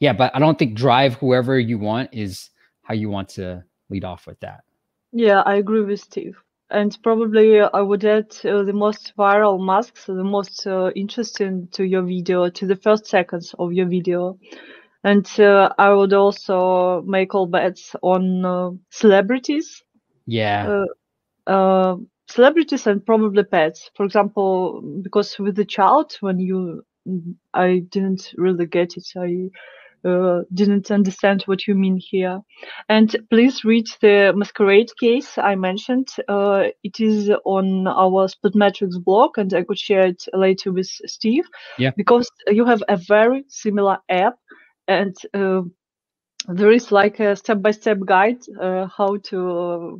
yeah, but I don't think drive whoever you want is how you want to lead off with that. Yeah, I agree with Steve. And probably uh, I would add uh, the most viral masks, the most uh, interesting to your video, to the first seconds of your video. And uh, I would also make all bets on uh, celebrities, Yeah. Celebrities and probably pets. For example, because with the child, when you, I didn't really get it. I uh, didn't understand what you mean here. And please read the masquerade case I mentioned. Uh, it is on our split Splitmetrics blog, and I could share it later with Steve. Yeah. Because you have a very similar app, and uh, there is like a step-by-step guide uh, how to uh,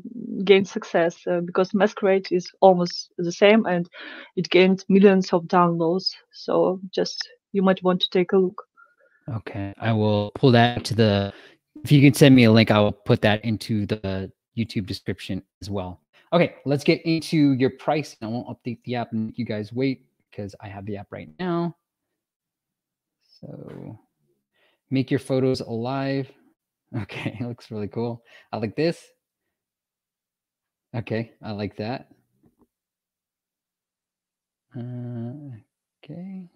gain success. Uh, because masquerade is almost the same, and it gained millions of downloads. So just you might want to take a look. Okay. I will pull that to the if you can send me a link, I will put that into the YouTube description as well. Okay, let's get into your price. I won't update the app and you guys wait because I have the app right now. So make your photos alive. Okay, it looks really cool. I like this. Okay, I like that. Uh, okay.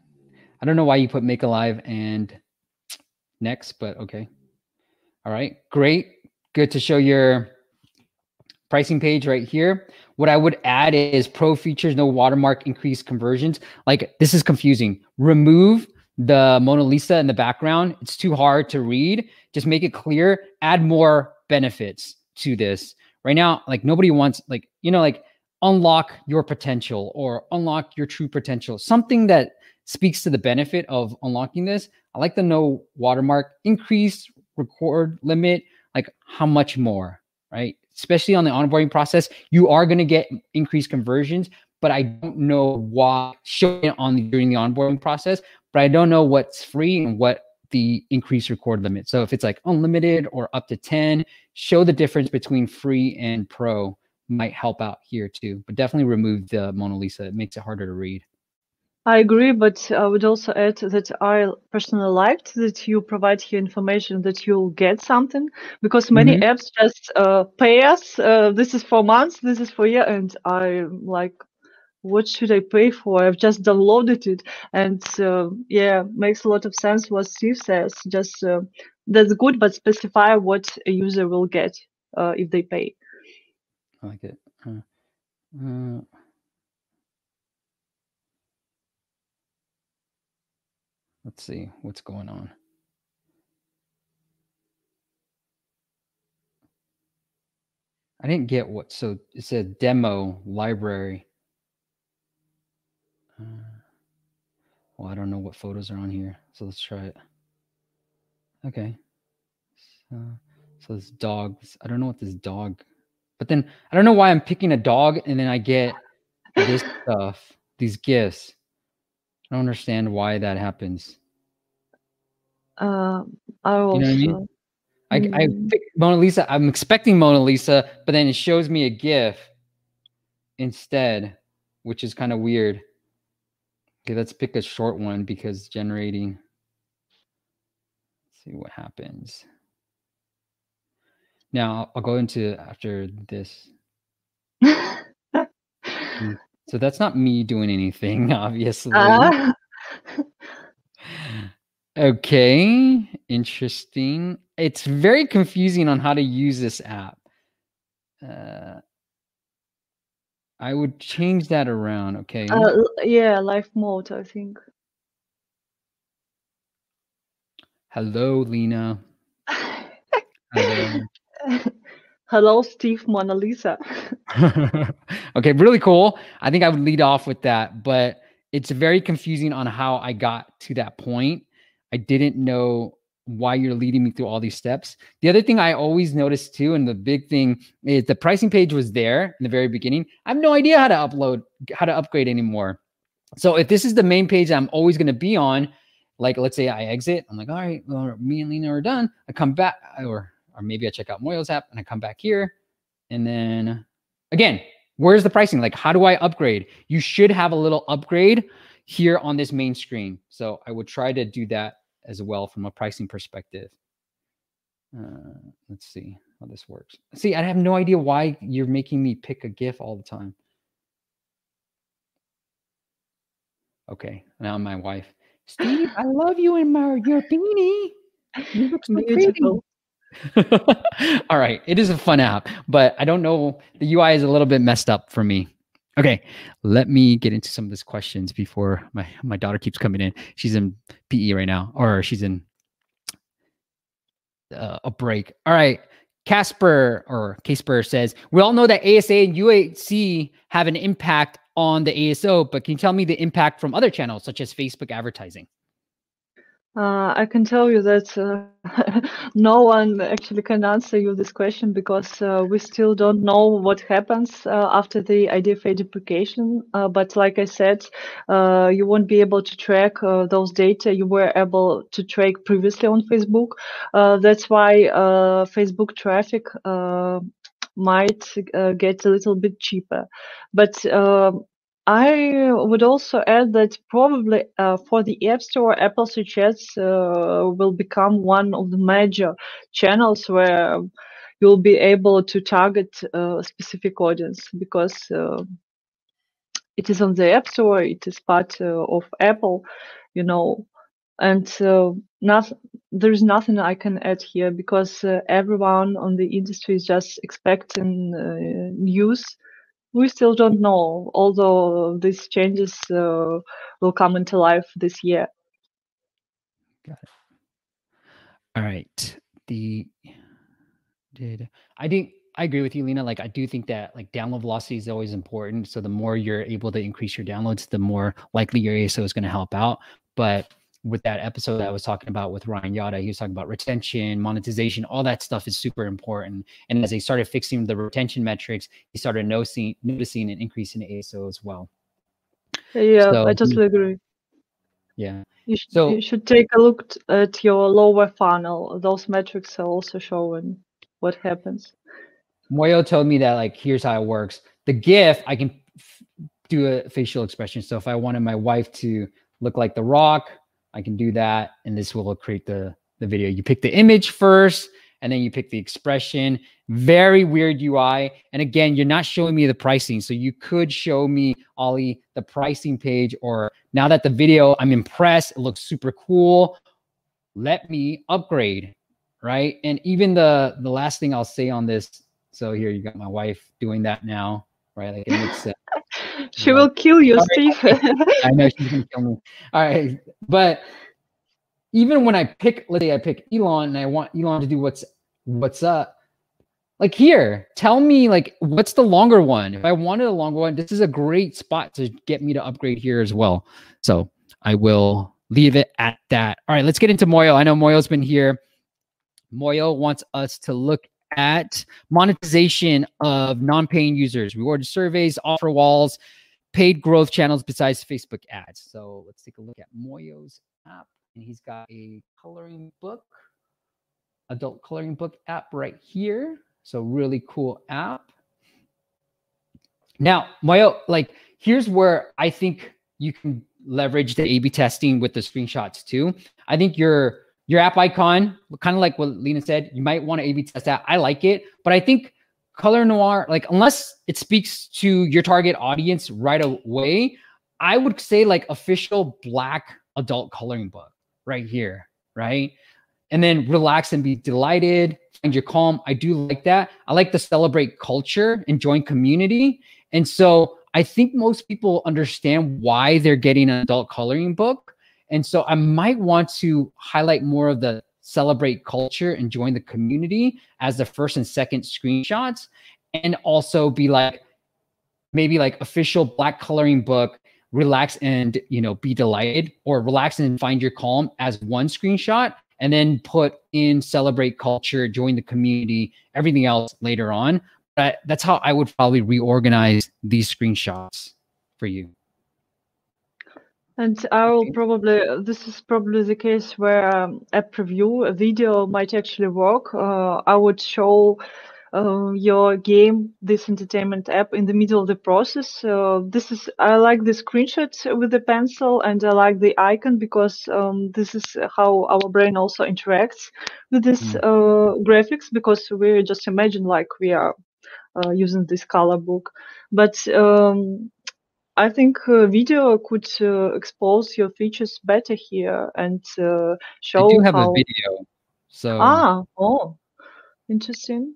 I don't know why you put make alive and next, but okay. All right, great. Good to show your pricing page right here. What I would add is pro features, no watermark, increased conversions. Like this is confusing. Remove the Mona Lisa in the background. It's too hard to read. Just make it clear. Add more benefits to this. Right now, like nobody wants, like, you know, like unlock your potential or unlock your true potential. Something that speaks to the benefit of unlocking this. I like the no watermark, increase record limit. like how much more, right? Especially on the onboarding process, you are going to get increased conversions, but I don't know why showing it on the, during the onboarding process, but I don't know what's free and what the increased record limit. So if it's like unlimited or up to 10, show the difference between free and pro might help out here too. But definitely remove the Mona Lisa. It makes it harder to read. I agree, but I would also add that I personally liked that you provide here information that you'll get something because many Mhm. apps just uh, pay us. Uh, this is for months, this is for year, and I like, what should I pay for? I've just downloaded it, and uh, yeah, makes a lot of sense what Steve says. Just uh, that's good, but specify what a user will get uh, if they pay. I like it. Uh, let's see what's going on. I didn't get what. So it said demo library. Uh, well, I don't know what photos are on here. So let's try it. Okay. So, so this dog. I don't know what this dog. But then I don't know why I'm picking a dog and then I get this stuff, these gifts. I don't understand why that happens. Uh, I You know I mean? I, I Mm. pick Mona Lisa. I'm expecting Mona Lisa, but then it shows me a GIF instead, which is kind of weird. Okay, let's pick a short one because generating. Let's see what happens. Now I'll- go into after this. So that's not me doing anything, obviously. Ah. Okay, interesting. It's very confusing on how to use this app. Uh, I would change that around. Okay. Uh, yeah, life mode, I think. Hello, Lena. Hello. Hello, Steve Mona Lisa. okay, really cool. I think I would lead off with that, but it's very confusing on how I got to that point. I didn't know why you're leading me through all these steps. The other thing I always noticed too, and the big thing is the pricing page was there in the very beginning. I have no idea how to upload, how to upgrade anymore. So if this is the main page I'm always going to be on, like let's say I exit, I'm like, all right, well, me and Lena are done. I come back, or or maybe I check out Moyo's app and I come back here, and then again, where's the pricing? Like, how do I upgrade? You should have a little upgrade here on this main screen. So I would try to do that as well from a pricing perspective. Uh, let's see how this works. See, I have no idea why you're making me pick a GIF all the time. Okay, now my wife. Steve, I love you and my your beanie. You look so pretty. All right, it is a fun app, but I don't know. The UI is a little bit messed up for me. Okay, let me get into some of these questions before my my daughter keeps coming in. She's in PE right now, or she's in uh, a break. All right, Casper or Casper says we all know that ASA and UAC have an impact on the ASO, but can you tell me the impact from other channels such as Facebook advertising? Uh, I can tell you that uh, no one actually can answer you this question because uh, we still don't know what happens uh, after the IDFA deprecation. Uh, but like I said, uh, you won't be able to track those data you were able to track previously on Facebook. That's why Facebook traffic might get a little bit cheaper. But I would also add that probably uh, for the App Store, Apple Ads uh, will become one of the major channels where you'll be able to target uh, a specific audience because uh, it is on the App Store, it is part uh, of Apple, you know, and uh, not, there's nothing I can add here because everyone on the industry is just expecting news we still don't know, although these changes uh, will come into life this year. Got it. All right. The did I think I agree with you, Lena. Like I do think that like download velocity is always important. So the more you're able to increase your downloads, the more likely your ASO is going to help out. But with that episode that I was talking about with Ryan Yada. He was talking about retention, monetization, all that stuff is super important. And as they started fixing the retention metrics, he started noticing noticing an increase in ASO as well. Yeah, so, I totally agree. Yeah. You should, so, you should take a look at your lower funnel. Those metrics are also showing what happens. Moyo told me that like here's how it works. The GIF I can f- do a facial expression. So if I wanted my wife to look like The Rock, I can do that, and this will create the the video. You pick the image first, and then you pick the expression. Very weird UI. And again, you're not showing me the pricing. So you could show me, Ali, the pricing page, or now that the video, I'm impressed, it looks super cool. Let me upgrade, right? And even the the last thing I'll say on this. So here you got my wife doing that now, right? Like it makes sense. she will kill you, Steve. I know she's gonna kill me. All right, but even when I pick, let's say I pick Elon and I want Elon to do what's what's up. Like here, tell me like what's the longer one? If I wanted a longer one, this is a great spot to get me to upgrade here as well. So I will leave it at that. All right, let's get into Moyo. I know Moyo's been here. Moyo wants us to look at monetization of non-paying users, rewarded surveys, offer walls, paid growth channels besides Facebook ads. So let's take a look at Moyo's app. And he's got a coloring book, adult coloring book app right here. So really cool app. Now, Moyo, like here's where I think you can leverage the A/B testing with the screenshots too. I think your your app icon, kind of like what Lena said, you might want to A/B test that. I like it, but I think color noir, like unless it speaks to your target audience right away, I would say like official black adult coloring book right here, right? And then relax and be delighted, find your calm. I do like that. I like to celebrate culture and join community. And so I think most people understand why they're getting an adult coloring book. And so I might want to highlight more of the celebrate culture and join the community as the first and second screenshots and also be like maybe like official black coloring book relax and you know be delighted or relax and find your calm as one screenshot and then put in celebrate culture join the community everything else later on. But that's how i would probably reorganize these screenshots for you and I will probably, this is probably the case where um, app preview, a video might actually work. Uh, I would show uh, your game, this entertainment app in the middle of the process. Uh, this is, I like the screenshot with the pencil and I like the icon because um, this is how our brain also interacts with this mm. uh, graphics because we just imagine like we are uh, using this color book. But um, I think uh, video could uh, expose your features better here and uh, show. I do have how... a video, so ah oh, interesting.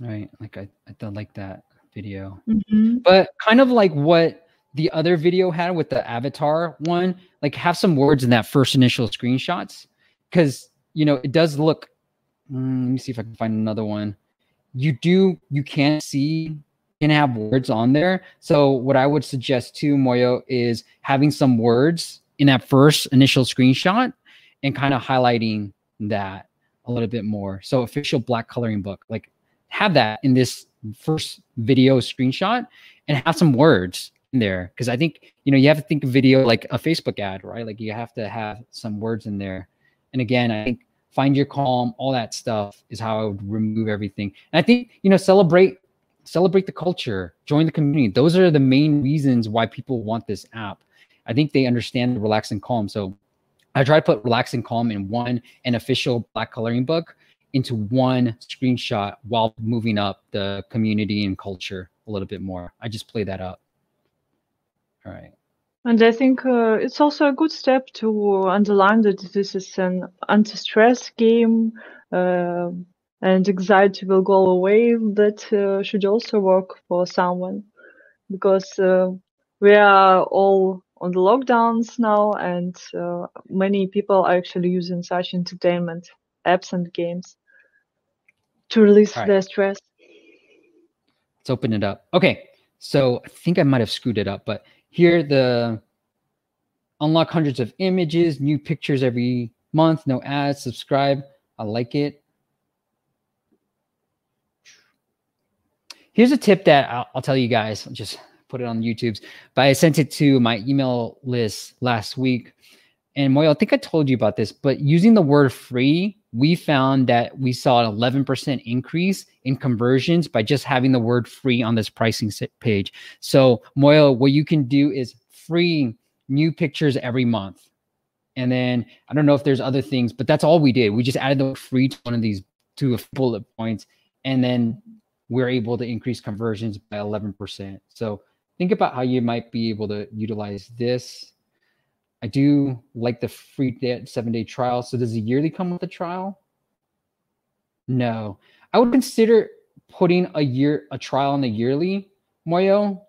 Right, like I, I don't like that video, mm-hmm. but kind of like what the other video had with the avatar one, like have some words in that first initial screenshots, because you know it does look. Mm, let me see if I can find another one. You do you can't see can have words on there. So what I would suggest to Moyo is having some words in that first initial screenshot and kind of highlighting that a little bit more. So official black coloring book, like have that in this first video screenshot and have some words in there. Cause I think, you know, you have to think of video like a Facebook ad, right? Like you have to have some words in there. And again, I think find your calm, all that stuff is how I would remove everything. And I think, you know, celebrate celebrate the culture, join the community. Those are the main reasons why people want this app. I think they understand the relax and calm. So I try to put relax and calm in one an official black coloring book into one screenshot while moving up the community and culture a little bit more. I just play that up. All right. And I think uh, it's also a good step to underline that this is an anti-stress game. Uh, and anxiety will go away that uh, should also work for someone because uh, we are all on the lockdowns now and uh, many people are actually using such entertainment apps and games to release right. their stress let's open it up okay so i think i might have screwed it up but here the unlock hundreds of images, new pictures every month, no ads, subscribe. I like it. Here's a tip that I'll, I'll tell you guys. I'll just put it on YouTube's, but I sent it to my email list last week. And Moyo, I think I told you about this, but using the word free, we found that we saw an 11% increase in conversions by just having the word free on this pricing page. So, Moyo, what you can do is free new pictures every month. And then I don't know if there's other things, but that's all we did. We just added the free to one of these two bullet points. And then we're able to increase conversions by 11%. So think about how you might be able to utilize this. I do like the free seven day trial. So does the yearly come with a trial? No. I would consider putting a year a trial on the yearly Moyo,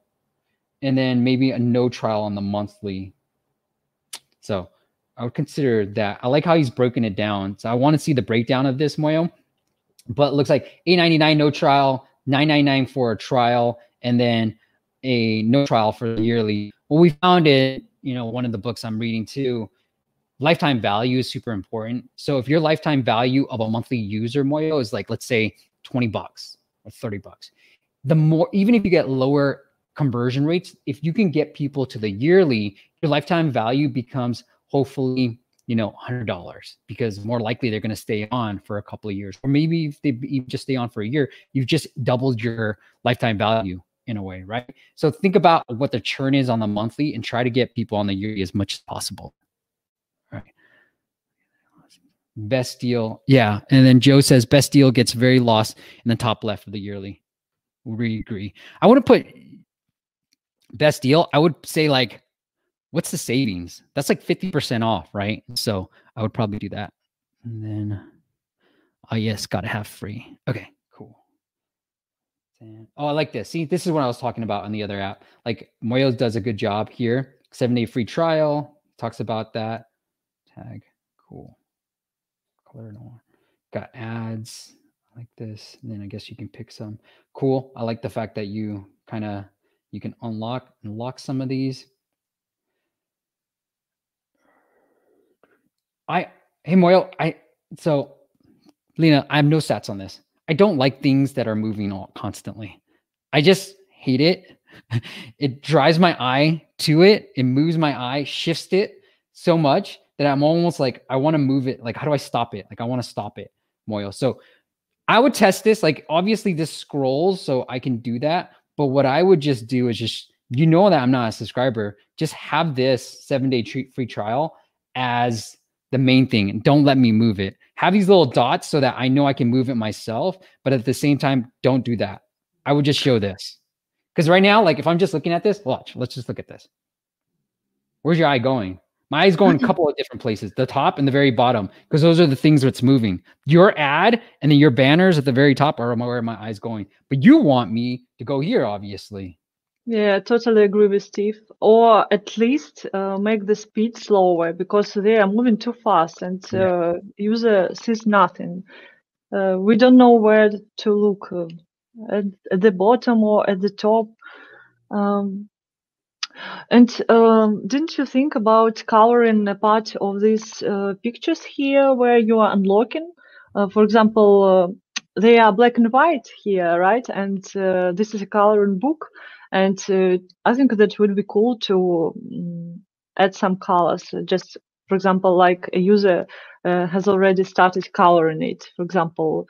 and then maybe a no trial on the monthly. So I would consider that. I like how he's broken it down. So I want to see the breakdown of this Moyo. But it looks like 899 no trial, 999 for a trial, and then a no trial for the yearly. Well, we found it, you know, one of the books I'm reading too. Lifetime value is super important. So if your lifetime value of a monthly user Moyo is like, let's say 20 bucks or 30 bucks, the more, even if you get lower conversion rates, if you can get people to the yearly, your lifetime value becomes hopefully you know $100 because more likely they're going to stay on for a couple of years or maybe if they just stay on for a year you've just doubled your lifetime value in a way, right? So think about what the churn is on the monthly and try to get people on the yearly as much as possible. Right. Best deal. Yeah. And then Joe says best deal gets very lost in the top left of the yearly. We agree. I want to put best deal. I would say like, what's the savings? That's like 50% off, right? So I would probably do that. And then, oh yes, gotta have free. Okay. Cool. Oh, I like this. See, this is what I was talking about on the other app. Like Moyo does a good job here. Seven day free trial talks about that. Tag, cool. Color no Got ads like this. And then I guess you can pick some. Cool. I like the fact that you kind of you can unlock and lock some of these. I hey Moyo, I so Lena, I have no stats on this. I don't like things that are moving all constantly. I just hate it. it drives my eye to it. It moves my eye, shifts it so much that I'm almost like I want to move it. Like, how do I stop it? Like, I want to stop it, Moyo. So I would test this. Like, obviously, this scrolls, so I can do that. But what I would just do is just, you know, that I'm not a subscriber. Just have this seven day treat free trial as the main thing and don't let me move it. Have these little dots so that I know I can move it myself, but at the same time, don't do that. I would just show this. Because right now, like if I'm just looking at this, watch, let's just look at this. Where's your eye going? My eye's going a couple of different places, the top and the very bottom, because those are the things that's moving. Your ad and then your banners at the very top are where my eye's going. But you want me to go here, obviously. Yeah, totally agree with Steve. Or at least uh, make the speed slower because they are moving too fast and uh, yeah. user sees nothing. Uh, we don't know where to look uh, at, at, the bottom or at the top. Um, and um, didn't you think about coloring a part of these uh, pictures here where you are unlocking? Uh, for example, they are black and white here, right? And this is a coloring book and uh, I think that would be cool to um, add some colors. Just for example, like a user uh, has already started coloring it. For example,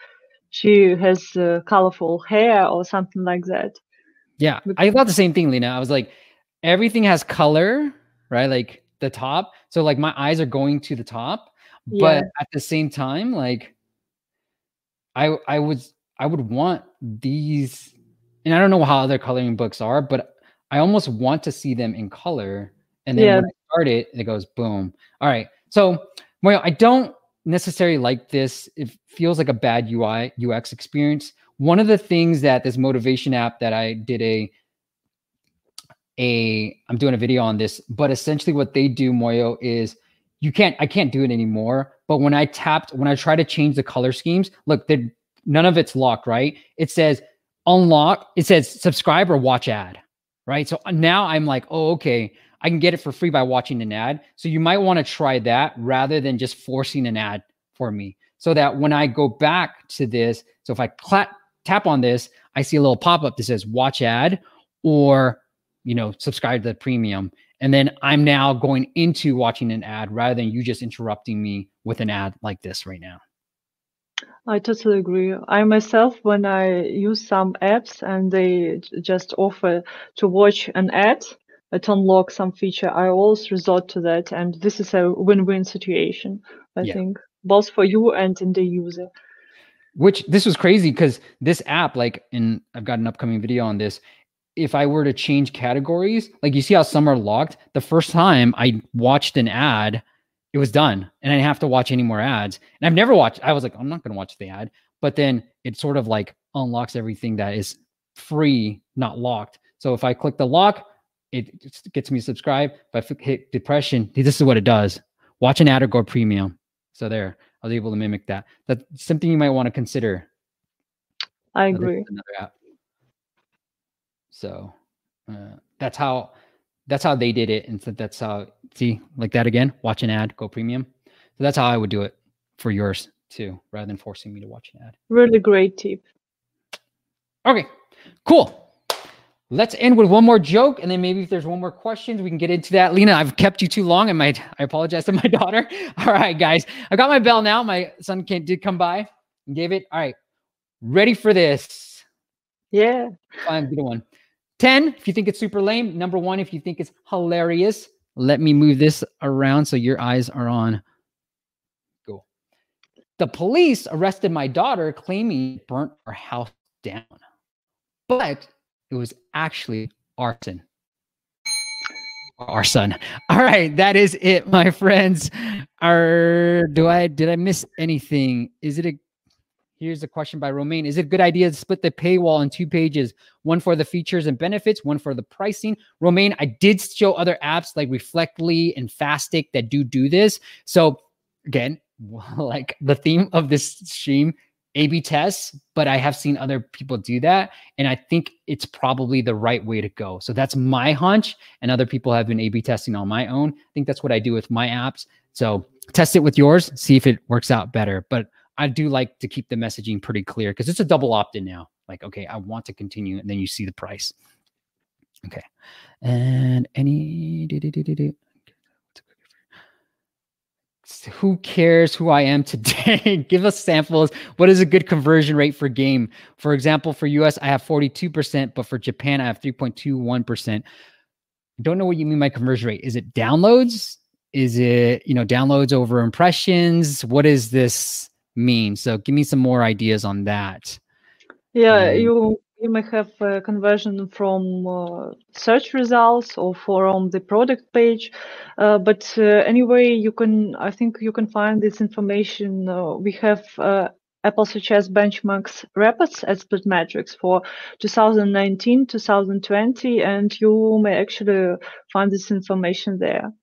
she has uh, colorful hair or something like that. Yeah, I thought the same thing, Lena. I was like, everything has color, right? Like the top. So like my eyes are going to the top, yeah. but at the same time, like I I was I would want these and I don't know how other coloring books are, but I almost want to see them in color. And then yeah. when I start it, it goes boom. All right. So, well, I don't necessarily like this. It feels like a bad UI UX experience. One of the things that this motivation app that I did a a I'm doing a video on this, but essentially what they do, Moyo, is you can't I can't do it anymore. But when I tapped, when I try to change the color schemes, look, none of it's locked, right? It says unlock, it says subscribe or watch ad, right? So uh, now I'm like, oh, okay, I can get it for free by watching an ad. So you might want to try that rather than just forcing an ad for me. So that when I go back to this, so if I cla- tap on this, I see a little pop up that says watch ad or, you know, subscribe to the premium. And then I'm now going into watching an ad rather than you just interrupting me with an ad like this right now. I totally agree. I myself, when I use some apps and they just offer to watch an ad uh, to unlock some feature, I always resort to that. And this is a win win situation, I yeah. think, both for you and in the user. Which this was crazy because this app, like, and I've got an upcoming video on this. If I were to change categories, like you see how some are locked, the first time I watched an ad, it was done and I didn't have to watch any more ads. And I've never watched, I was like, I'm not going to watch the ad. But then it sort of like unlocks everything that is free, not locked. So if I click the lock, it gets me subscribed. If I hit depression, this is what it does. Watch an ad or go premium. So there, I was able to mimic that. That's something you might want to consider. I agree. Another app. So uh, that's how that's how they did it. And so that's how, see, like that again, watch an ad, go premium. So that's how I would do it for yours too, rather than forcing me to watch an ad. Really great tip. Okay, cool. Let's end with one more joke, and then maybe if there's one more questions, we can get into that. Lena, I've kept you too long. I might I apologize to my daughter. All right, guys. I got my bell now. My son can, did come by and gave it. All right. Ready for this? Yeah. Fine, good one. 10 if you think it's super lame. Number one, if you think it's hilarious. Let me move this around so your eyes are on. Go. The police arrested my daughter claiming burnt our house down, but it was actually arson. Our son. All right, that is it, my friends. Are do I did I miss anything? Is it a Here's a question by Romaine. Is it a good idea to split the paywall in two pages? One for the features and benefits, one for the pricing. Romaine, I did show other apps like Reflectly and Fastic that do do this. So again, like the theme of this stream, A-B tests, but I have seen other people do that. And I think it's probably the right way to go. So that's my hunch. And other people have been A-B testing on my own. I think that's what I do with my apps. So test it with yours, see if it works out better. But I do like to keep the messaging pretty clear because it's a double opt in now. Like, okay, I want to continue, and then you see the price. Okay, and any who cares who I am today? Give us samples. What is a good conversion rate for game? For example, for US, I have 42%, but for Japan, I have 3.21%. I don't know what you mean by conversion rate. Is it downloads? Is it, you know, downloads over impressions? What is this? Mean? So give me some more ideas on that. Yeah, um, you you may have a conversion from uh, search results or from the product page, uh, but uh, anyway, you can I think you can find this information. Uh, we have uh, Apple Suggest benchmarks reports at Splitmetrics for 2019, 2020, and you may actually find this information there.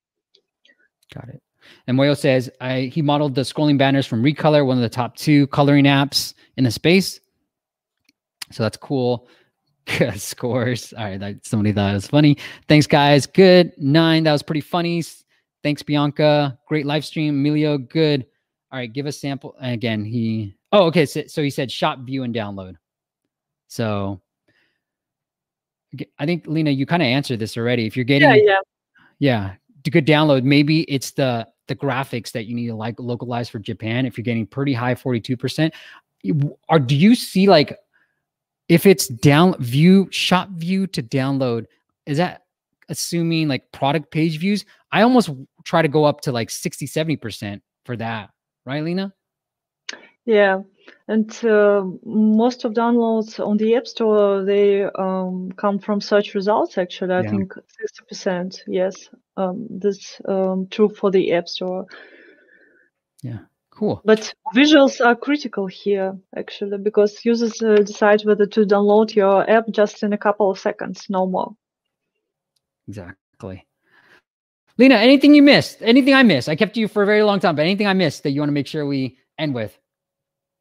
Got it. And Moyo says I, he modeled the scrolling banners from Recolor, one of the top two coloring apps in the space. So that's cool. Good scores. All right. That, somebody thought it was funny. Thanks, guys. Good. Nine. That was pretty funny. Thanks, Bianca. Great live stream. Emilio, good. All right. Give a sample. And again, he, oh, okay. So, so he said shop, view, and download. So I think, Lena, you kind of answered this already. If you're getting, yeah, yeah. Yeah. Good download. Maybe it's the the graphics that you need to like localize for Japan, if you're getting pretty high 42%, are do you see like if it's down view shop view to download, is that assuming like product page views? I almost try to go up to like 60, 70% for that, right, Lena? Yeah, and uh, most of downloads on the App Store they um, come from search results. Actually, I yeah. think sixty percent. Yes, um, this um, true for the App Store. Yeah, cool. But visuals are critical here, actually, because users uh, decide whether to download your app just in a couple of seconds, no more. Exactly. Lena, anything you missed? Anything I missed? I kept you for a very long time, but anything I missed that you want to make sure we end with?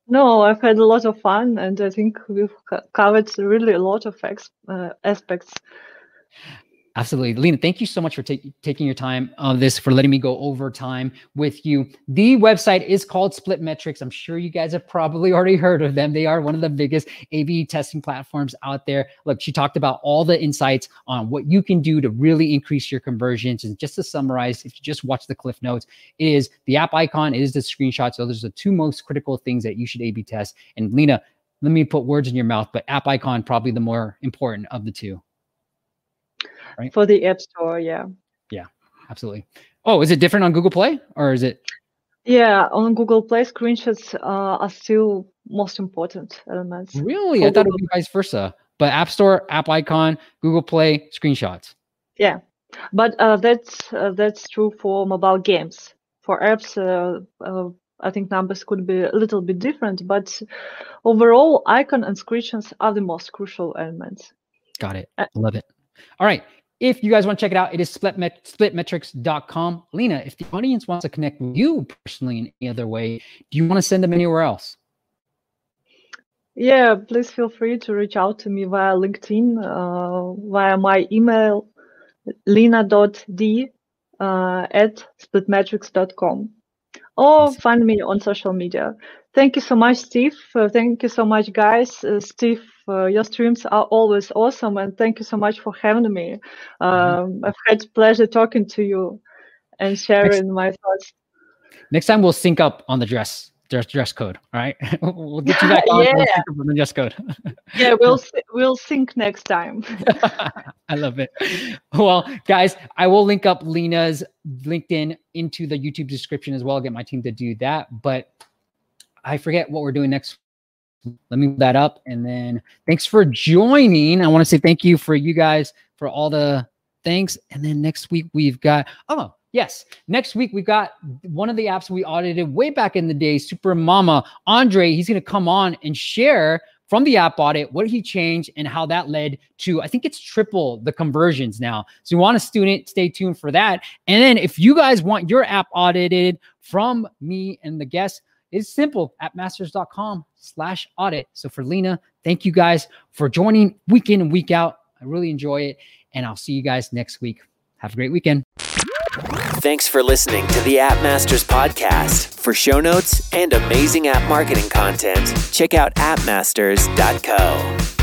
No, I've had a lot of fun, and I think we've covered really a lot of ex- uh, aspects. Absolutely. Lena, thank you so much for taking your time on this, for letting me go over time with you. The website is called Split Metrics. I'm sure you guys have probably already heard of them. They are one of the biggest A/B testing platforms out there. Look, she talked about all the insights on what you can do to really increase your conversions. And just to summarize, if you just watch the cliff notes, it is the app icon, it is the screenshot. So those are the two most critical things that you should A/B test. And Lena, let me put words in your mouth, but app icon probably the more important of the two right? For the App Store, yeah. Yeah, absolutely. Oh, is it different on Google Play or is it? Yeah, on Google Play, screenshots uh, are still most important elements. Really? I thought it would be vice versa. But App Store, app icon, Google Play, screenshots. Yeah, but uh, that's uh, that's true for mobile games. For apps, uh, uh, I think numbers could be a little bit different, but overall, icon and screenshots are the most crucial elements. Got it. Uh, Love it. All right. If you guys want to check it out, it is splitmet- splitmetrics.com. Lena, if the audience wants to connect with you personally in any other way, do you want to send them anywhere else? Yeah, please feel free to reach out to me via LinkedIn, uh, via my email, lena.d uh, at splitmetrics.com, or find me on social media. Thank you so much, Steve. Uh, thank you so much, guys. Uh, Steve your streams are always awesome, and thank you so much for having me. Mm-hmm. Um. I've had pleasure talking to you and sharing next, my thoughts. Next time we'll sync up on the dress dress dress code. All right, we'll get you back on, yeah. on the dress code. yeah, we'll we'll sync next time. I love it. Well, guys, I will link up Lena's LinkedIn into the YouTube description as well. I'll get my team to do that, but I forget what we're doing next let me that up. And then thanks for joining. I want to say thank you for you guys for all the thanks. And then next week we've got, oh, yes, next week we've got one of the apps we audited way back in the day, Super Mama. Andre, he's going to come on and share from the app audit what he changed and how that led to i think it's triple the conversions now so you want a student stay tuned for that and then if you guys want your app audited from me and the guests it's simple appmasters.com slash audit. So for Lena, thank you guys for joining week in and week out. I really enjoy it. And I'll see you guys next week. Have a great weekend. Thanks for listening to the App Masters podcast. For show notes and amazing app marketing content, check out appmasters.co.